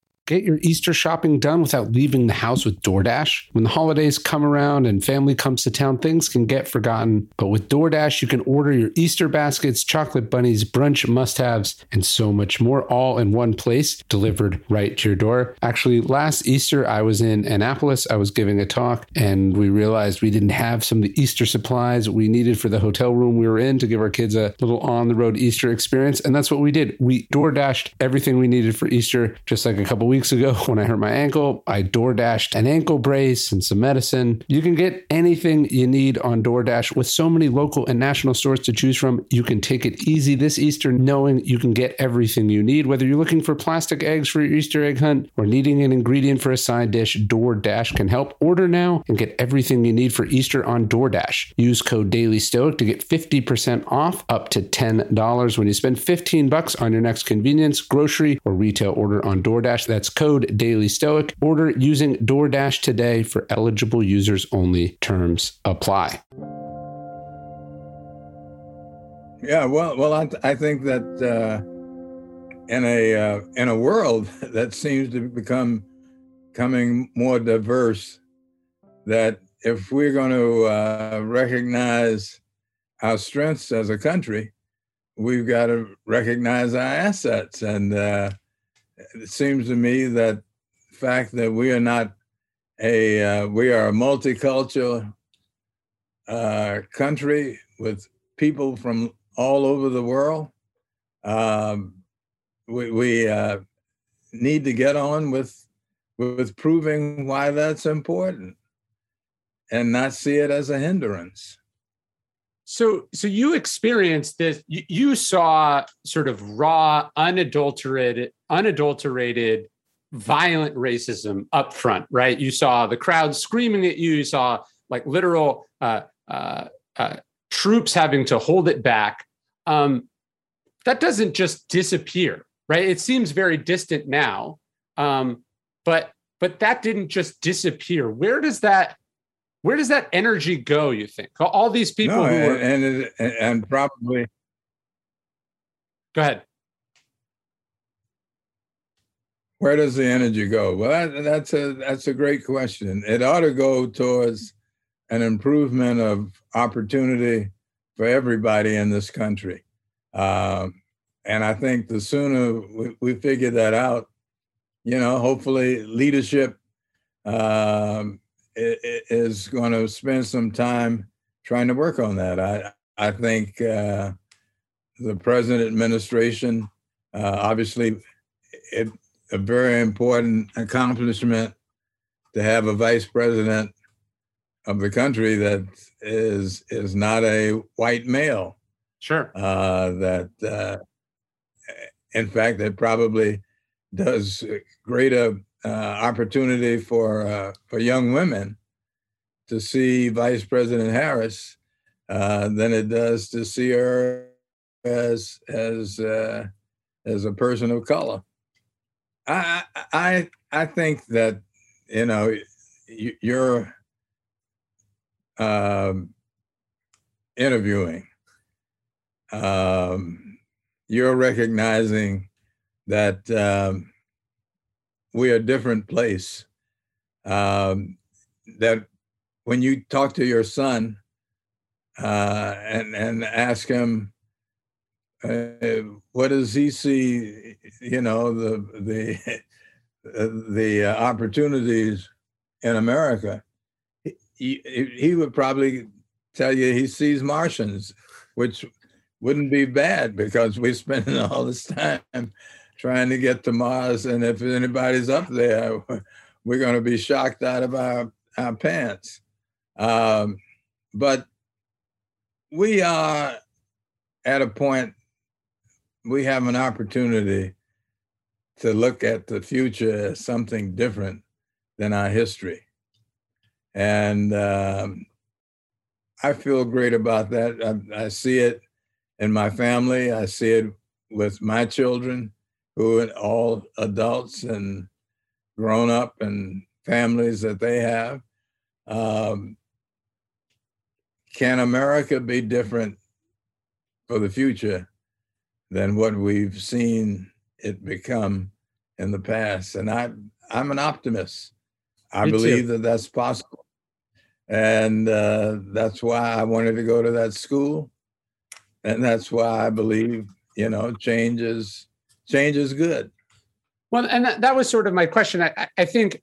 Get your Easter shopping done without leaving the house with DoorDash. When the holidays come around and family comes to town, things can get forgotten. But with DoorDash, you can order your Easter baskets, chocolate bunnies, brunch must haves, and so much more all in one place, delivered right to your door. Actually, last Easter, I was in Annapolis. I was giving a talk, and we realized we didn't have some of the Easter supplies we needed for the hotel room we were in to give our kids a little on the road Easter experience. And that's what we did. We DoorDashed everything we needed for Easter just like a couple weeks ago when I hurt my ankle. I DoorDashed an ankle brace and some medicine. You can get anything you need on DoorDash with so many local and national stores to choose from. You can take it easy this Easter knowing you can get everything you need. Whether you're looking for plastic eggs for your Easter egg hunt or needing an ingredient for a side dish, DoorDash can help. Order now and get everything you need for Easter on DoorDash. Use code Daily Stoic to get 50% off up to $10 when you spend 15 bucks on your next convenience, grocery, or retail order on DoorDash. That's code Daily Stoic. Order using DoorDash today for eligible users only. Terms apply. Yeah, well, well, I, I think that uh, in a uh, in a world that seems to become coming more diverse, that if we're going to uh, recognize our strengths as a country, we've got to recognize our assets. And uh, it seems to me that the fact that we are not a uh, we are a multicultural uh, country with people from all over the world. Um, we we uh, need to get on with with proving why that's important and not see it as a hindrance. So, so you experienced this. You, you saw sort of raw, unadulterated, unadulterated, violent racism up front, right? You saw the crowd screaming at you. You saw like literal uh, uh, uh, troops having to hold it back. Um, that doesn't just disappear, right? It seems very distant now, um, but but that didn't just disappear. Where does that where does that energy go? You think all these people no, who and, were and and and probably go ahead. Where does the energy go? Well, that, that's a that's a great question. It ought to go towards an improvement of opportunity for everybody in this country, um, and I think the sooner we, we figure that out, you know, hopefully leadership um, is going to spend some time trying to work on that. I I think uh, the present administration, uh, obviously, it, a very important accomplishment to have a vice president of the country that is is not a white male. Sure. Uh, that, uh, in fact, that probably does greater uh, opportunity for uh, for young women to see Vice President Harris uh, than it does to see her as as uh, as a person of color. I I I think that you know you're um, interviewing. Um, you're recognizing that um, we're a different place. Um, that when you talk to your son uh, and and ask him uh, what does he see, you know, the the the uh, opportunities in America, he, he would probably tell you he sees Martians, which wouldn't be bad because we're spending all this time trying to get to Mars. And if anybody's up there, we're going to be shocked out of our, our pants. Um, but we are at a point, we have an opportunity to look at the future as something different than our history. And um, I feel great about that. I, I, see it in my family. I see it with my children, who are all adults and grown up and families that they have. Um, can America be different for the future than what we've seen it become in the past? And I, I'm an optimist. I Me believe too. that that's possible. And uh, that's why I wanted to go to that school. And that's why I believe, you know, change is, change is good. Well, and that, that was sort of my question. I, I think,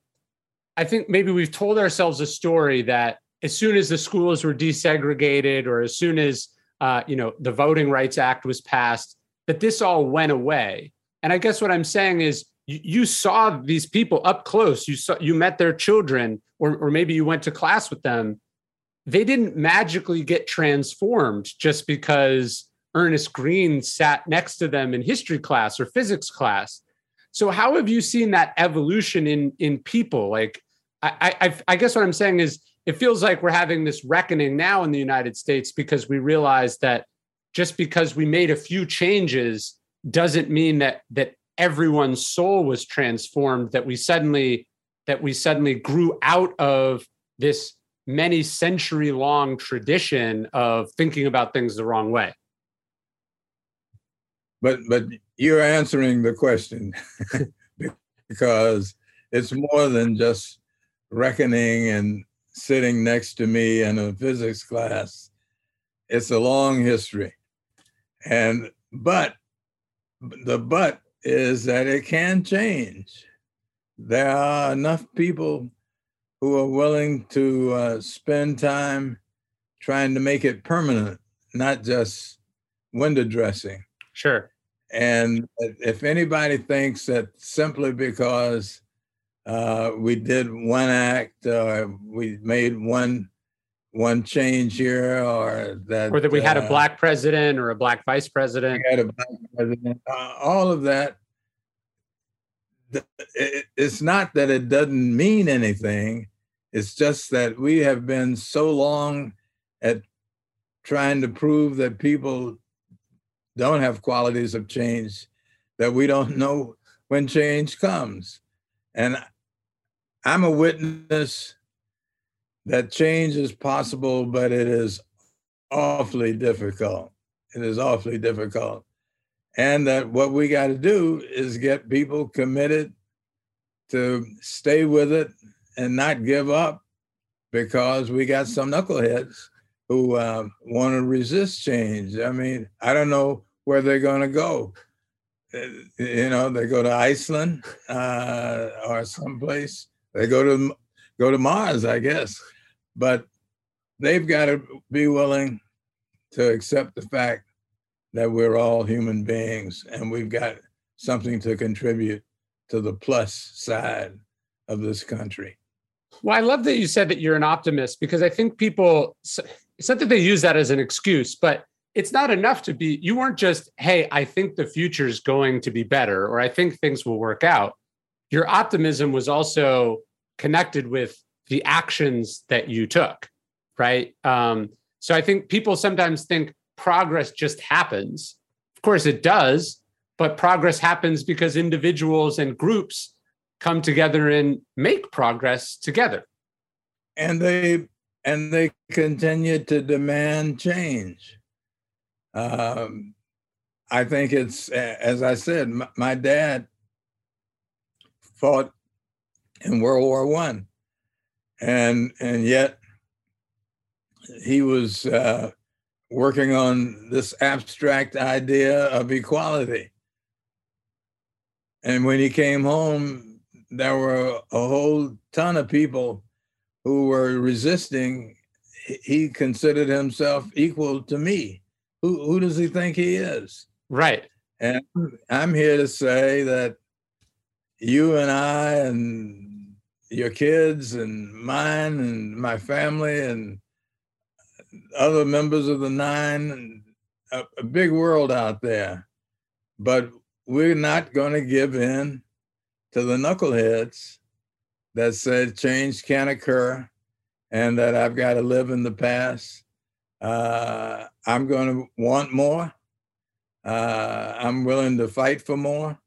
I think maybe we've told ourselves a story that as soon as the schools were desegregated or as soon as uh, you know the voting rights act was passed that this all went away. And i guess what i'm saying is you, you saw these people up close. You saw you met their children or, or maybe you went to class with them. They didn't magically get transformed just because ernest green sat next to them in history class or physics class. So how have you seen that evolution in in people? Like I, I, I guess what I'm saying is it feels like we're having this reckoning now in the United States because we realize that just because we made a few changes doesn't mean that that everyone's soul was transformed that we suddenly that we suddenly grew out of this many century long tradition of thinking about things the wrong way but but you're answering the question because it's more than just reckoning and sitting next to me in a physics class. It's a long history. And, but the but is that it can change. There are enough people who are willing to uh, spend time trying to make it permanent, not just window dressing. Sure. And if anybody thinks that simply because uh, we did one act, uh, we made one one change here, or that, or that we had a uh, black president or a black vice president. We had a black president. Uh, all of that. It's not that it doesn't mean anything. It's just that we have been so long at trying to prove that people don't have qualities of change that we don't know when change comes. And I'm a witness that change is possible, but it is awfully difficult. It is awfully difficult. And that what we got to do is get people committed to stay with it and not give up because we got some knuckleheads who uh, want to resist change. I mean, I don't know where they're going to go. Uh, you know, they go to Iceland uh, or someplace they go to go to Mars, I guess. But they've got to be willing to accept the fact that we're all human beings and we've got something to contribute to the plus side of this country. Well, I love that you said that you're an optimist because I think people, it's not that they use that as an excuse, but it's not enough to be, you weren't just, hey, I think the future is going to be better or I think things will work out. Your optimism was also connected with the actions that you took, right? Um, so I think people sometimes think progress just happens. Of course, it does, but progress happens because individuals and groups come together and make progress together. And they and they continue to demand change. Um, I think it's as I said, my, my dad fought in World War One, and and yet he was uh, working on this abstract idea of equality. And when he came home, there were a whole ton of people who were resisting. He considered himself equal to me. Who, who does he think he is? Right. And I'm here to say that you and I and your kids and mine and my family and other members of the nine, a, a big world out there. But we're not going to give in to the knuckleheads that said change can occur and that I've got to live in the past. Uh, I'm going to want more. Uh, I'm willing to fight for more.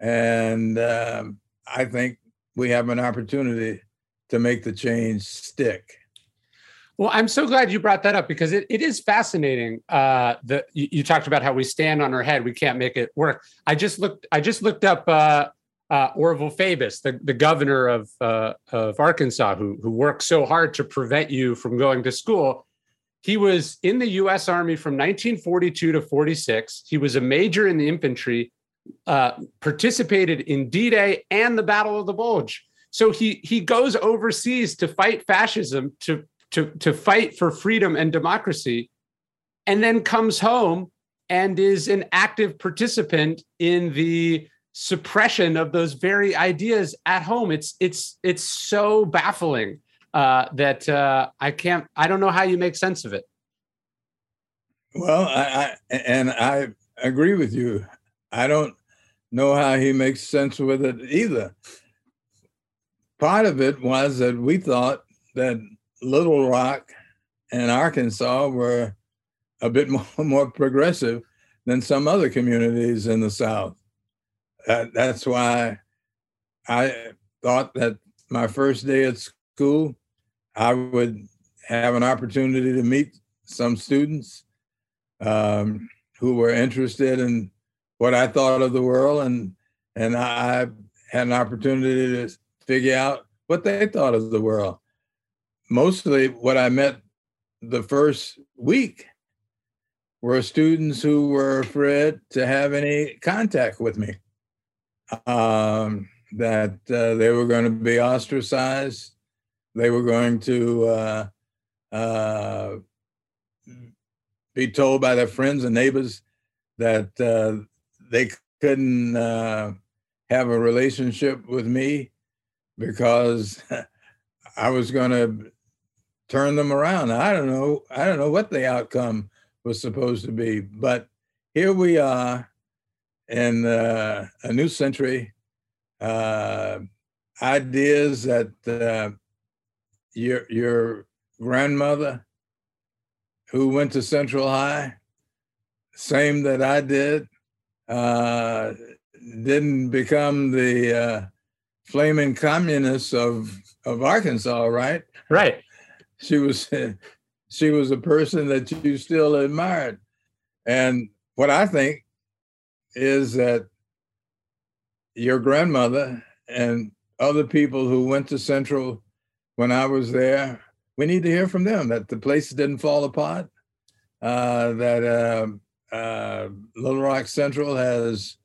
And um, I think we have an opportunity to make the change stick. Well, I'm so glad you brought that up because it, it is fascinating. Uh, the you, you, talked about how we stand on our head, we can't make it work. I just looked. I just looked up uh, uh, Orval Faubus, the, the governor of uh, of Arkansas, who who worked so hard to prevent you from going to school. He was in the U.S. Army from 1942 to 46. He was a major in the infantry, uh, participated in D-Day and the Battle of the Bulge. So he he goes overseas to fight fascism, to to, to fight for freedom and democracy, and then comes home and is an active participant in the suppression of those very ideas at home. It's it's it's so baffling uh, that uh, I can't. I don't know how you make sense of it. Well, I, I and I agree with you. I don't know how he makes sense with it either. Part of it was that we thought that Little Rock and Arkansas were a bit more, more progressive than some other communities in the South. That, that's why I thought that my first day at school, I would have an opportunity to meet some students um, who were interested in what I thought of the world, and and I had an opportunity to figure out what they thought of the world. Mostly what I met the first week were students who were afraid to have any contact with me, um, that uh, they were going to be ostracized, they were going to uh, uh, be told by their friends and neighbors that uh, they couldn't uh, have a relationship with me because I was going to turn them around. I don't know. I don't know what the outcome was supposed to be, but here we are in uh, a new century. Uh, ideas that uh, your your grandmother, who went to Central High, same that I did, uh, didn't become the uh, flaming communists of of Arkansas, right? Right she was she was a person that you still admired. And what I think is that your grandmother and other people who went to Central when I was there, we need to hear from them that the place didn't fall apart, uh, that uh, uh, Little Rock Central has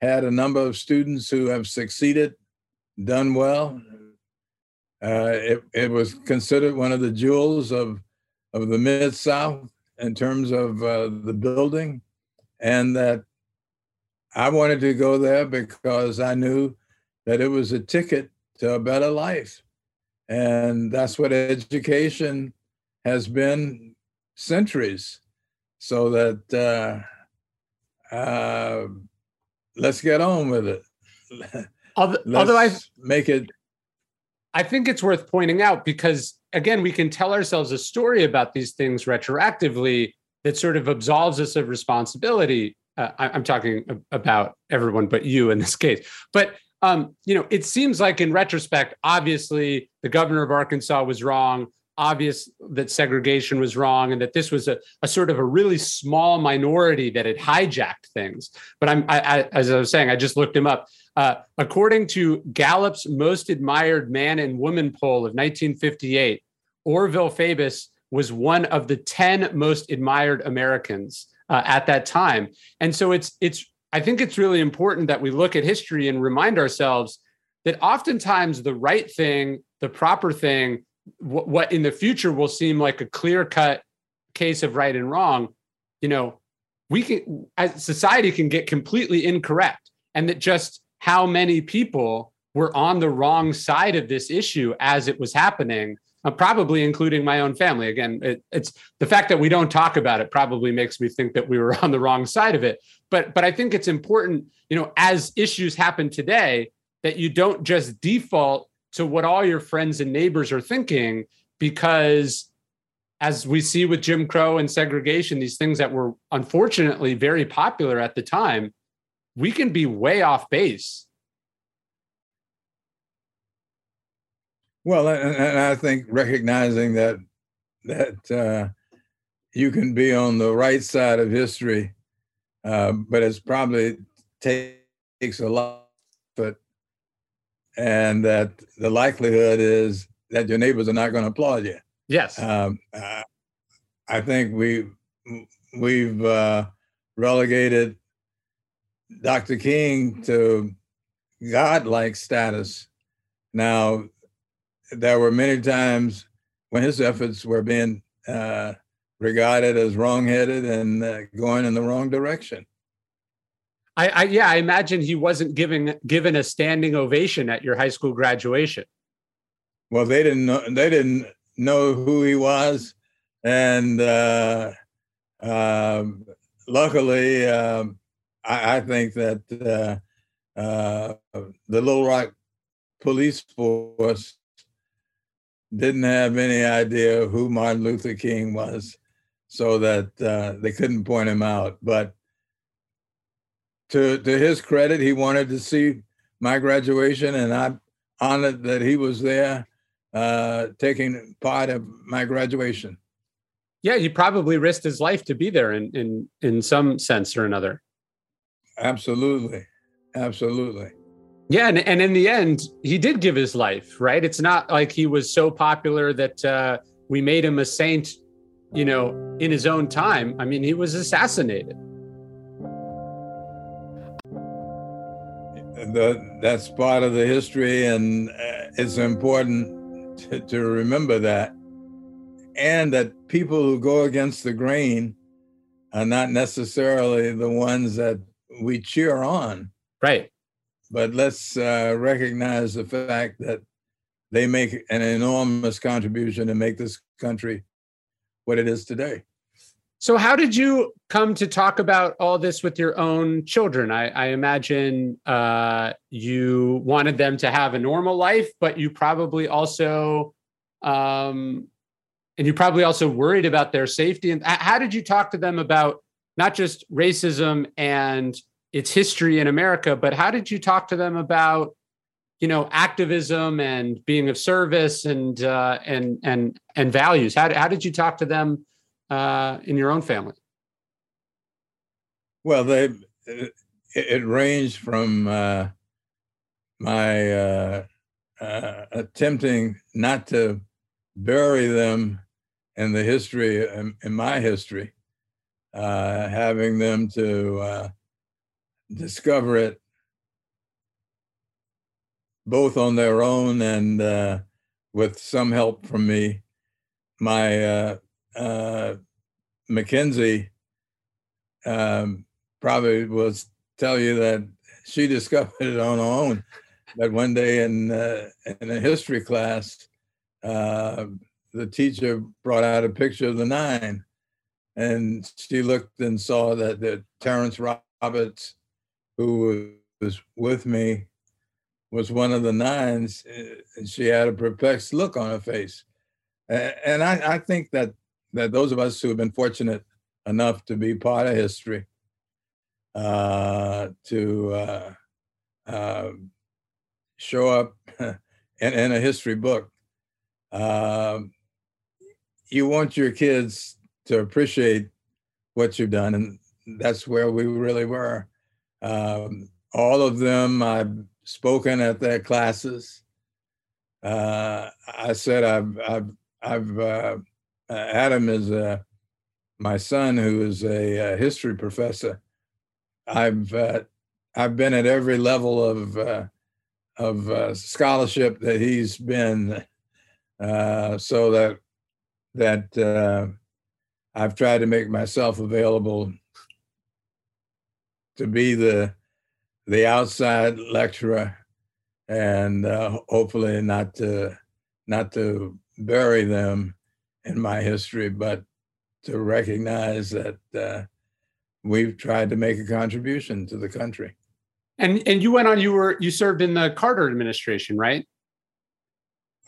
had a number of students who have succeeded, done well, uh, it, it was considered one of the jewels of, of the Mid South in terms of uh, the building, and that I wanted to go there because I knew that it was a ticket to a better life. And that's what education has been centuries. So that uh, uh, let's get on with it. I make it. I think it's worth pointing out because again, we can tell ourselves a story about these things retroactively that sort of absolves us of responsibility. Uh, I, am talking about everyone but you in this case. But um, you know, it seems like in retrospect, obviously the governor of Arkansas was wrong. Obvious that segregation was wrong, and that this was a, a sort of a really small minority that had hijacked things. But I'm, I, I, as I was saying, I just looked him up. Uh, according to Gallup's Most Admired Man and Woman poll of 1958, Orval Faubus was one of the 10 most admired Americans uh, at that time. And so it's it's I think it's really important that we look at history and remind ourselves that oftentimes the right thing, the proper thing, what, what in the future will seem like a clear cut case of right and wrong, you know, we can, as society can get completely incorrect. And that just how many people were on the wrong side of this issue as it was happening uh, probably including my own family. Again, it, it's the fact that we don't talk about it probably makes me think that we were on the wrong side of it. But but I think it's important, you know, as issues happen today, that you don't just default to what all your friends and neighbors are thinking, because as we see with Jim Crow and segregation, these things that were unfortunately very popular at the time, we can be way off base. Well, and, I think recognizing that that uh, you can be on the right side of history, uh, but it's probably takes a lot but and that the likelihood is that your neighbors are not going to applaud you. Yes. Um, uh, I think we we've uh, relegated Dr. King to godlike status. Now, there were many times when his efforts were being uh, regarded as wrongheaded and uh, going in the wrong direction. I, I, yeah, I imagine he wasn't giving given a standing ovation at your high school graduation. Well, they didn't know. They didn't know who he was, and uh, uh, luckily, um, I, I, think that uh, uh, the Little Rock police force didn't have any idea who Martin Luther King was, so that uh, they couldn't point him out. But to to his credit, he wanted to see my graduation, and I'm honored that he was there, uh, taking part of my graduation. Yeah, he probably risked his life to be there in in in some sense or another. Absolutely, absolutely. Yeah, and, and in the end, he did give his life, right? It's not like he was so popular that uh, we made him a saint, you know, in his own time. I mean, he was assassinated. The, that's part of the history, and uh, it's important to, to remember that. And that people who go against the grain are not necessarily the ones that we cheer on. Right but let's uh, recognize the fact that they make an enormous contribution to make this country what it is today. So, how did you come to talk about all this with your own children? I, I imagine uh, you wanted them to have a normal life, but you probably also, um, and you probably also worried about their safety. And how did you talk to them about not just racism and its history in America, but how did you talk to them about, you know, activism and being of service and uh, and and and values? How how did you talk to them uh, in your own family? Well, they it, it ranged from uh, my uh, uh, attempting not to bury them in the history in, in my history, uh, having them to discover it both on their own and uh, with some help from me. My uh, uh, Mackenzie um, probably will tell you that she discovered it on her own. That one day in uh, in a history class, uh, the teacher brought out a picture of the nine, and she looked and saw that that Terrence Roberts, who was with me, was one of the nines, and she had a perplexed look on her face. And I, I think that that those of us who have been fortunate enough to be part of history, uh, to uh, uh, show up in, in, a history book, um, you want your kids to appreciate what you've done, and that's where we really were. Um, all of them, I've spoken at their classes. Uh, I said I've I've I've uh, Adam is uh, my son, who is a, a history professor. I've uh, I've been at every level of uh, of uh, scholarship that he's been, uh, so that that uh, I've tried to make myself available to be the the outside lecturer, and uh, hopefully not to not to bury them in my history, but to recognize that uh, we've tried to make a contribution to the country. And and you went on. You were you served in the Carter administration, right?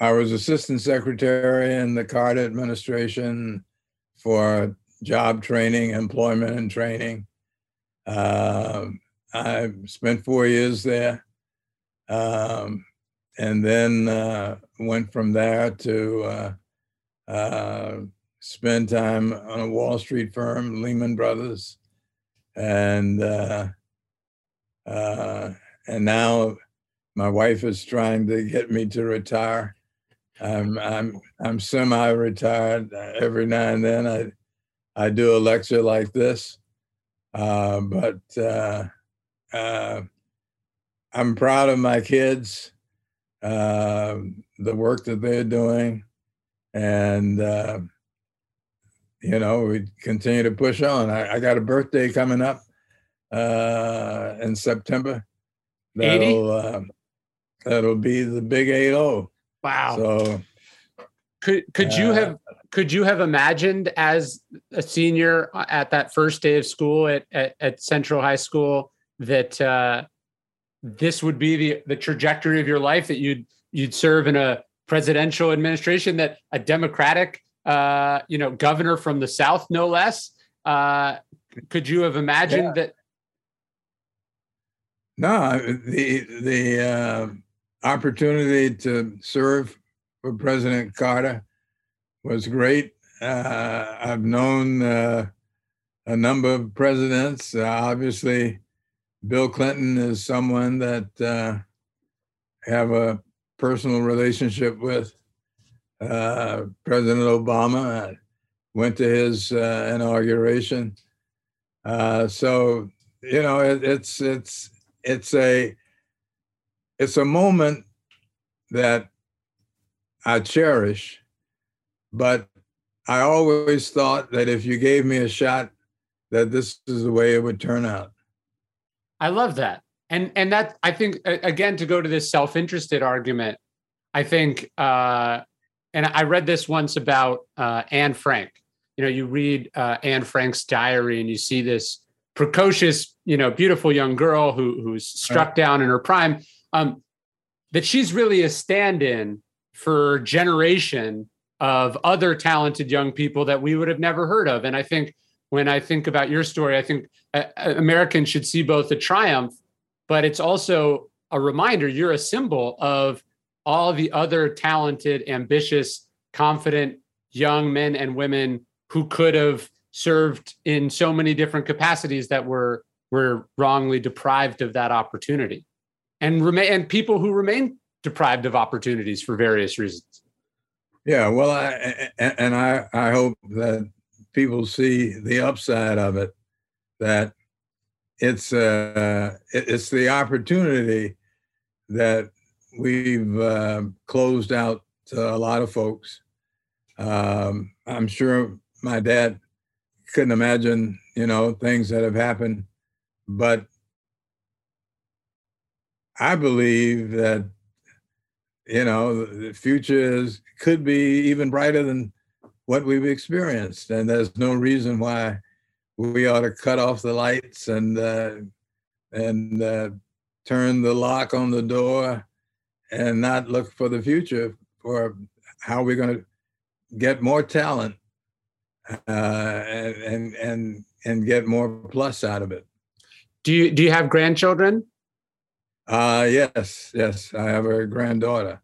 I was assistant secretary in the Carter administration for job training, employment, and training. Uh, I spent four years there, um, and then uh, went from there to uh, spend time on a Wall Street firm, Lehman Brothers, and uh, uh, and now my wife is trying to get me to retire. I'm I'm I'm semi-retired. Every now and then I I do a lecture like this, uh, but uh, uh, I'm proud of my kids, uh, the work that they're doing, and uh, you know we continue to push on. I, I got a birthday coming up uh, in September. That'll uh, that'll be the big eight zero. Wow. So could could you have uh, could you have imagined as a senior at that first day of school at at, at Central High School that uh, this would be the the trajectory of your life that you'd you'd serve in a presidential administration that a democratic uh, you know governor from the south no less. Uh, could you have imagined yeah. that? No the the uh, opportunity to serve for president carter was great. Uh, i've known uh, a number of presidents. Uh, obviously Bill Clinton is someone that uh, have a personal relationship with. Uh, President Obama I went to his uh, inauguration. Uh, so you know, it, it's it's it's a it's a moment that I cherish, but I always thought that if you gave me a shot, that this is the way it would turn out. I love that. And and that I think again to go to this self-interested argument, I think uh and I read this once about uh Anne Frank. You know, you read uh Anne Frank's diary and you see this precocious, you know, beautiful young girl who who's struck right. down in her prime. Um that she's really a stand-in for generation of other talented young people that we would have never heard of. And I think when I think about your story, I think uh, Americans should see both a triumph, but it's also a reminder you're a symbol of all the other talented, ambitious, confident young men and women who could have served in so many different capacities that were were wrongly deprived of that opportunity. And remain and people who remain deprived of opportunities for various reasons. Yeah well I, and i i hope that people see the upside of it that it's uh, it's the opportunity that we've uh, closed out to a lot of folks. Um, I'm sure my dad couldn't imagine, you know, things that have happened. But I believe that, you know, the future is, could be even brighter than what we've experienced. And there's no reason why we ought to cut off the lights and, uh, and uh, turn the lock on the door and not look for the future for how we're going to get more talent uh, and and and get more plus out of it. Do you do you have grandchildren? Uh yes, yes, I have a granddaughter.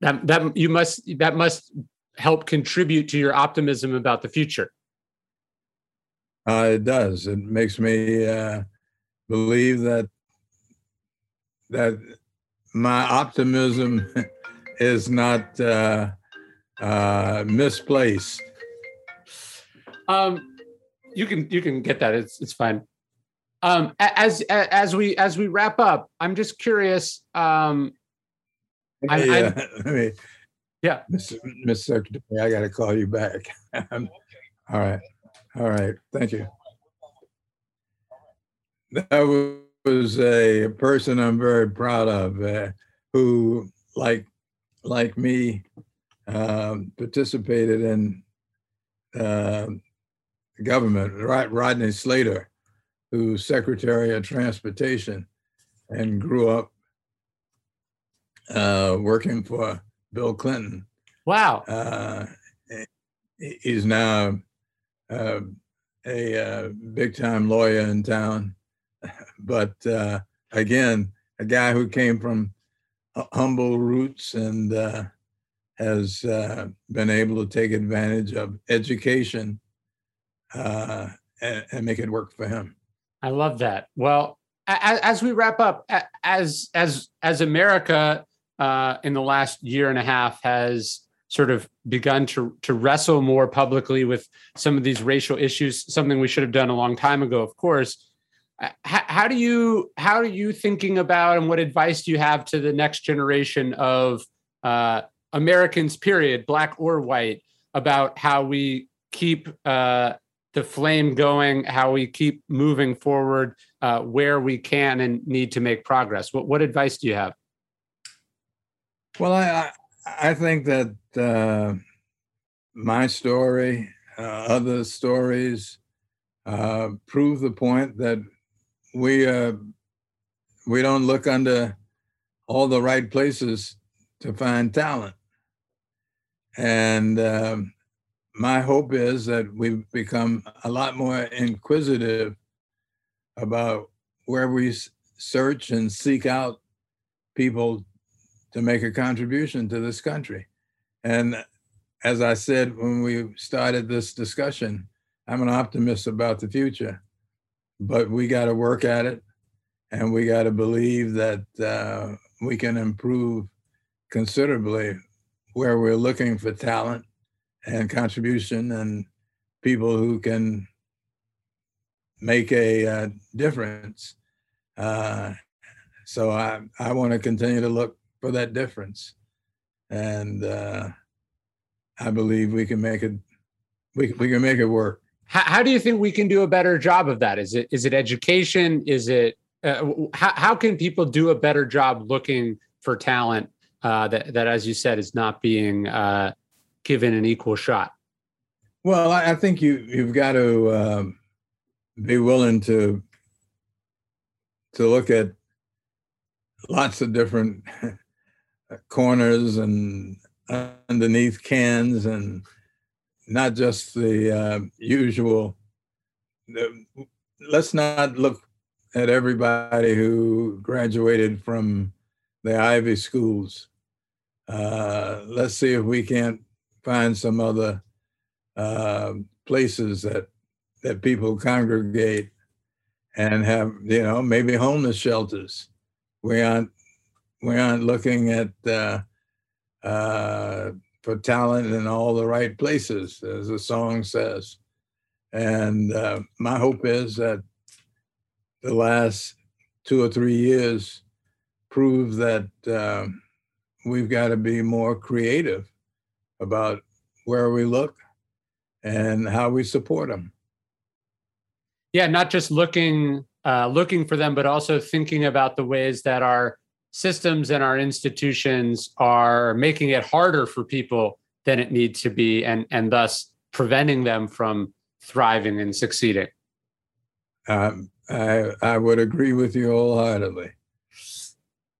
That that you must that must help contribute to your optimism about the future. Uh, it does. It makes me uh, believe that that my optimism is not uh, uh, misplaced. Um, you can you can get that. It's it's fine. Um, as as we as we wrap up, I'm just curious. Um, I, yeah, I mean, yeah, Miss, Miss Secretary, I got to call you back. all right, all right. Thank you. That was a person I'm very proud of, uh, who, like like me, um, participated in uh, government, Rodney Slater, who's Secretary of Transportation and grew up uh, working for Bill Clinton. Wow. Uh, he's now uh, a uh, big time lawyer in town. But uh, again, a guy who came from humble roots and uh, has been able to take advantage of education uh, and, and, make it work for him. I love that. Well, as, as we wrap up, as as as America uh, in the last year and a half has sort of begun to to wrestle more publicly with some of these racial issues, something we should have done a long time ago, of course. How, how do you how are you thinking about and what advice do you have to the next generation of uh, Americans, period, black or white, about how we keep uh, the flame going, how we keep moving forward uh, where we can and need to make progress. What, what advice do you have? Well, I, I think that uh, my story, uh, other stories, uh, prove the point that we uh, we don't look under all the right places to find talent, and um, my hope is that we've become a lot more inquisitive about where we search and seek out people to make a contribution to this country. And as I said when we started this discussion, I'm an optimist about the future, but we got to work at it and we got to believe that uh, we can improve considerably where we're looking for talent and contribution and people who can make a uh, difference. Uh, so I, I want to continue to look for that difference. And uh, I believe we can make it, we, we can make it work. How, how, do you think we can do a better job of that? Is it, is it education? Is it, uh, how, how can people do a better job looking for talent uh, that, that, as you said, is not being uh, given an equal shot? Well, I think you you've got to um, be willing to to look at lots of different corners and underneath cans and not just the uh, usual. The, let's not look at everybody who graduated from the Ivy schools. Uh, let's see if we can't find some other uh, places that that people congregate and have you know maybe homeless shelters. We aren't we aren't looking at uh, uh, for talent in all the right places, as the song says. And uh, my hope is that the last two or three years prove that uh, we've got to be more creative about where we look and how we support them. yeah, not just looking uh, looking for them, but also thinking about the ways that our systems and our institutions are making it harder for people than it needs to be, and and thus preventing them from thriving and succeeding. Um, I I would agree with you wholeheartedly.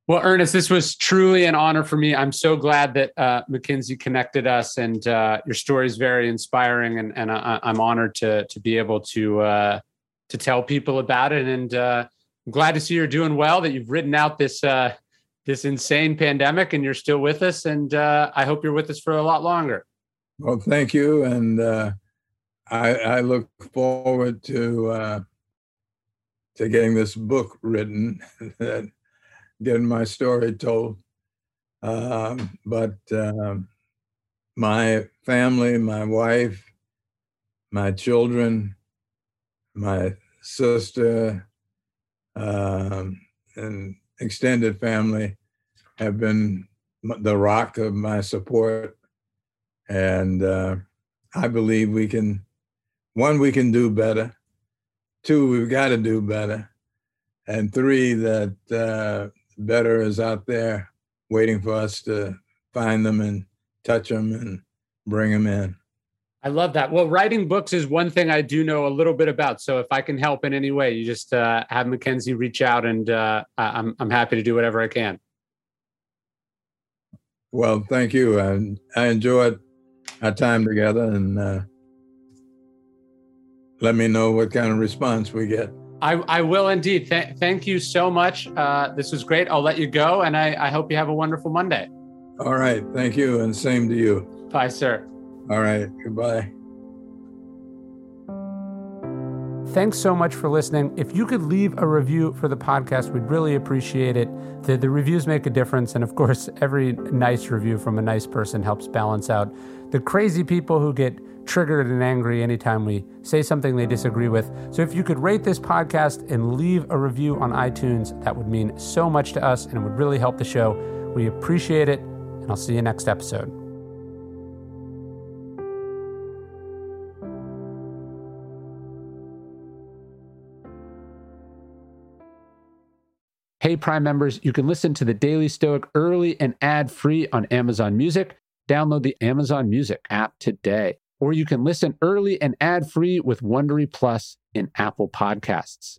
Well, Ernest, this was truly an honor for me. I'm so glad that uh, McKinsey connected us, and uh, your story is very inspiring, and, and I, am honored to to be able to uh, to tell people about it. And uh, I'm glad to see you're doing well. That you've ridden out this uh, this insane pandemic, and you're still with us. And uh, I hope you're with us for a lot longer. Well, thank you, and I, I, look forward to to getting this book written. getting my story told. Um, but um, my family, my wife, my children, my sister, um, and extended family have been the rock of my support. And uh, I believe we can, one, we can do better. Two, we've got to do better. And three, that uh, better is out there waiting for us to find them and touch them and bring them in. I love that. Well, writing books is one thing I do know a little bit about. So if I can help in any way, you just uh, have McKinsey reach out, and uh, I'm I'm happy to do whatever I can. Well, thank you. I, I enjoyed our time together, and uh, let me know what kind of response we get. I, I will indeed. Th- thank you so much. Uh, this was great. I'll let you go, and I, I hope you have a wonderful Monday. All right. Thank you, and same to you. Bye, sir. All right. Goodbye. Thanks so much for listening. If you could leave a review for the podcast, we'd really appreciate it. The, the reviews make a difference. And of course, every nice review from a nice person helps balance out the crazy people who get triggered and angry anytime we say something they disagree with. So if you could rate this podcast and leave a review on iTunes, that would mean so much to us and it would really help the show. We appreciate it, and I'll see you next episode. Hey, Prime members, you can listen to the Daily Stoic early and ad free on Amazon Music. Download the Amazon Music app today or you can listen early and ad free with Wondery Plus in Apple Podcasts.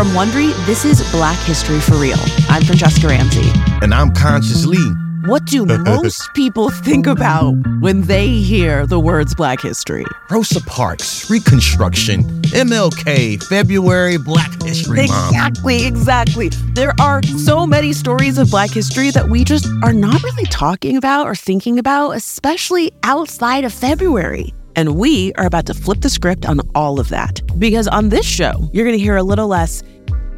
From Wondery, this is Black History for Real. I'm Franchesca Ramsey. And I'm Conscious Lee. What do uh, uh, uh. most people think about when they hear the words Black History? Rosa Parks, Reconstruction, MLK, February, Black History Month. Exactly, exactly. There are so many stories of Black history that we just are not really talking about or thinking about, especially outside of February. And we are about to flip the script on all of that. Because on this show, you're going to hear a little less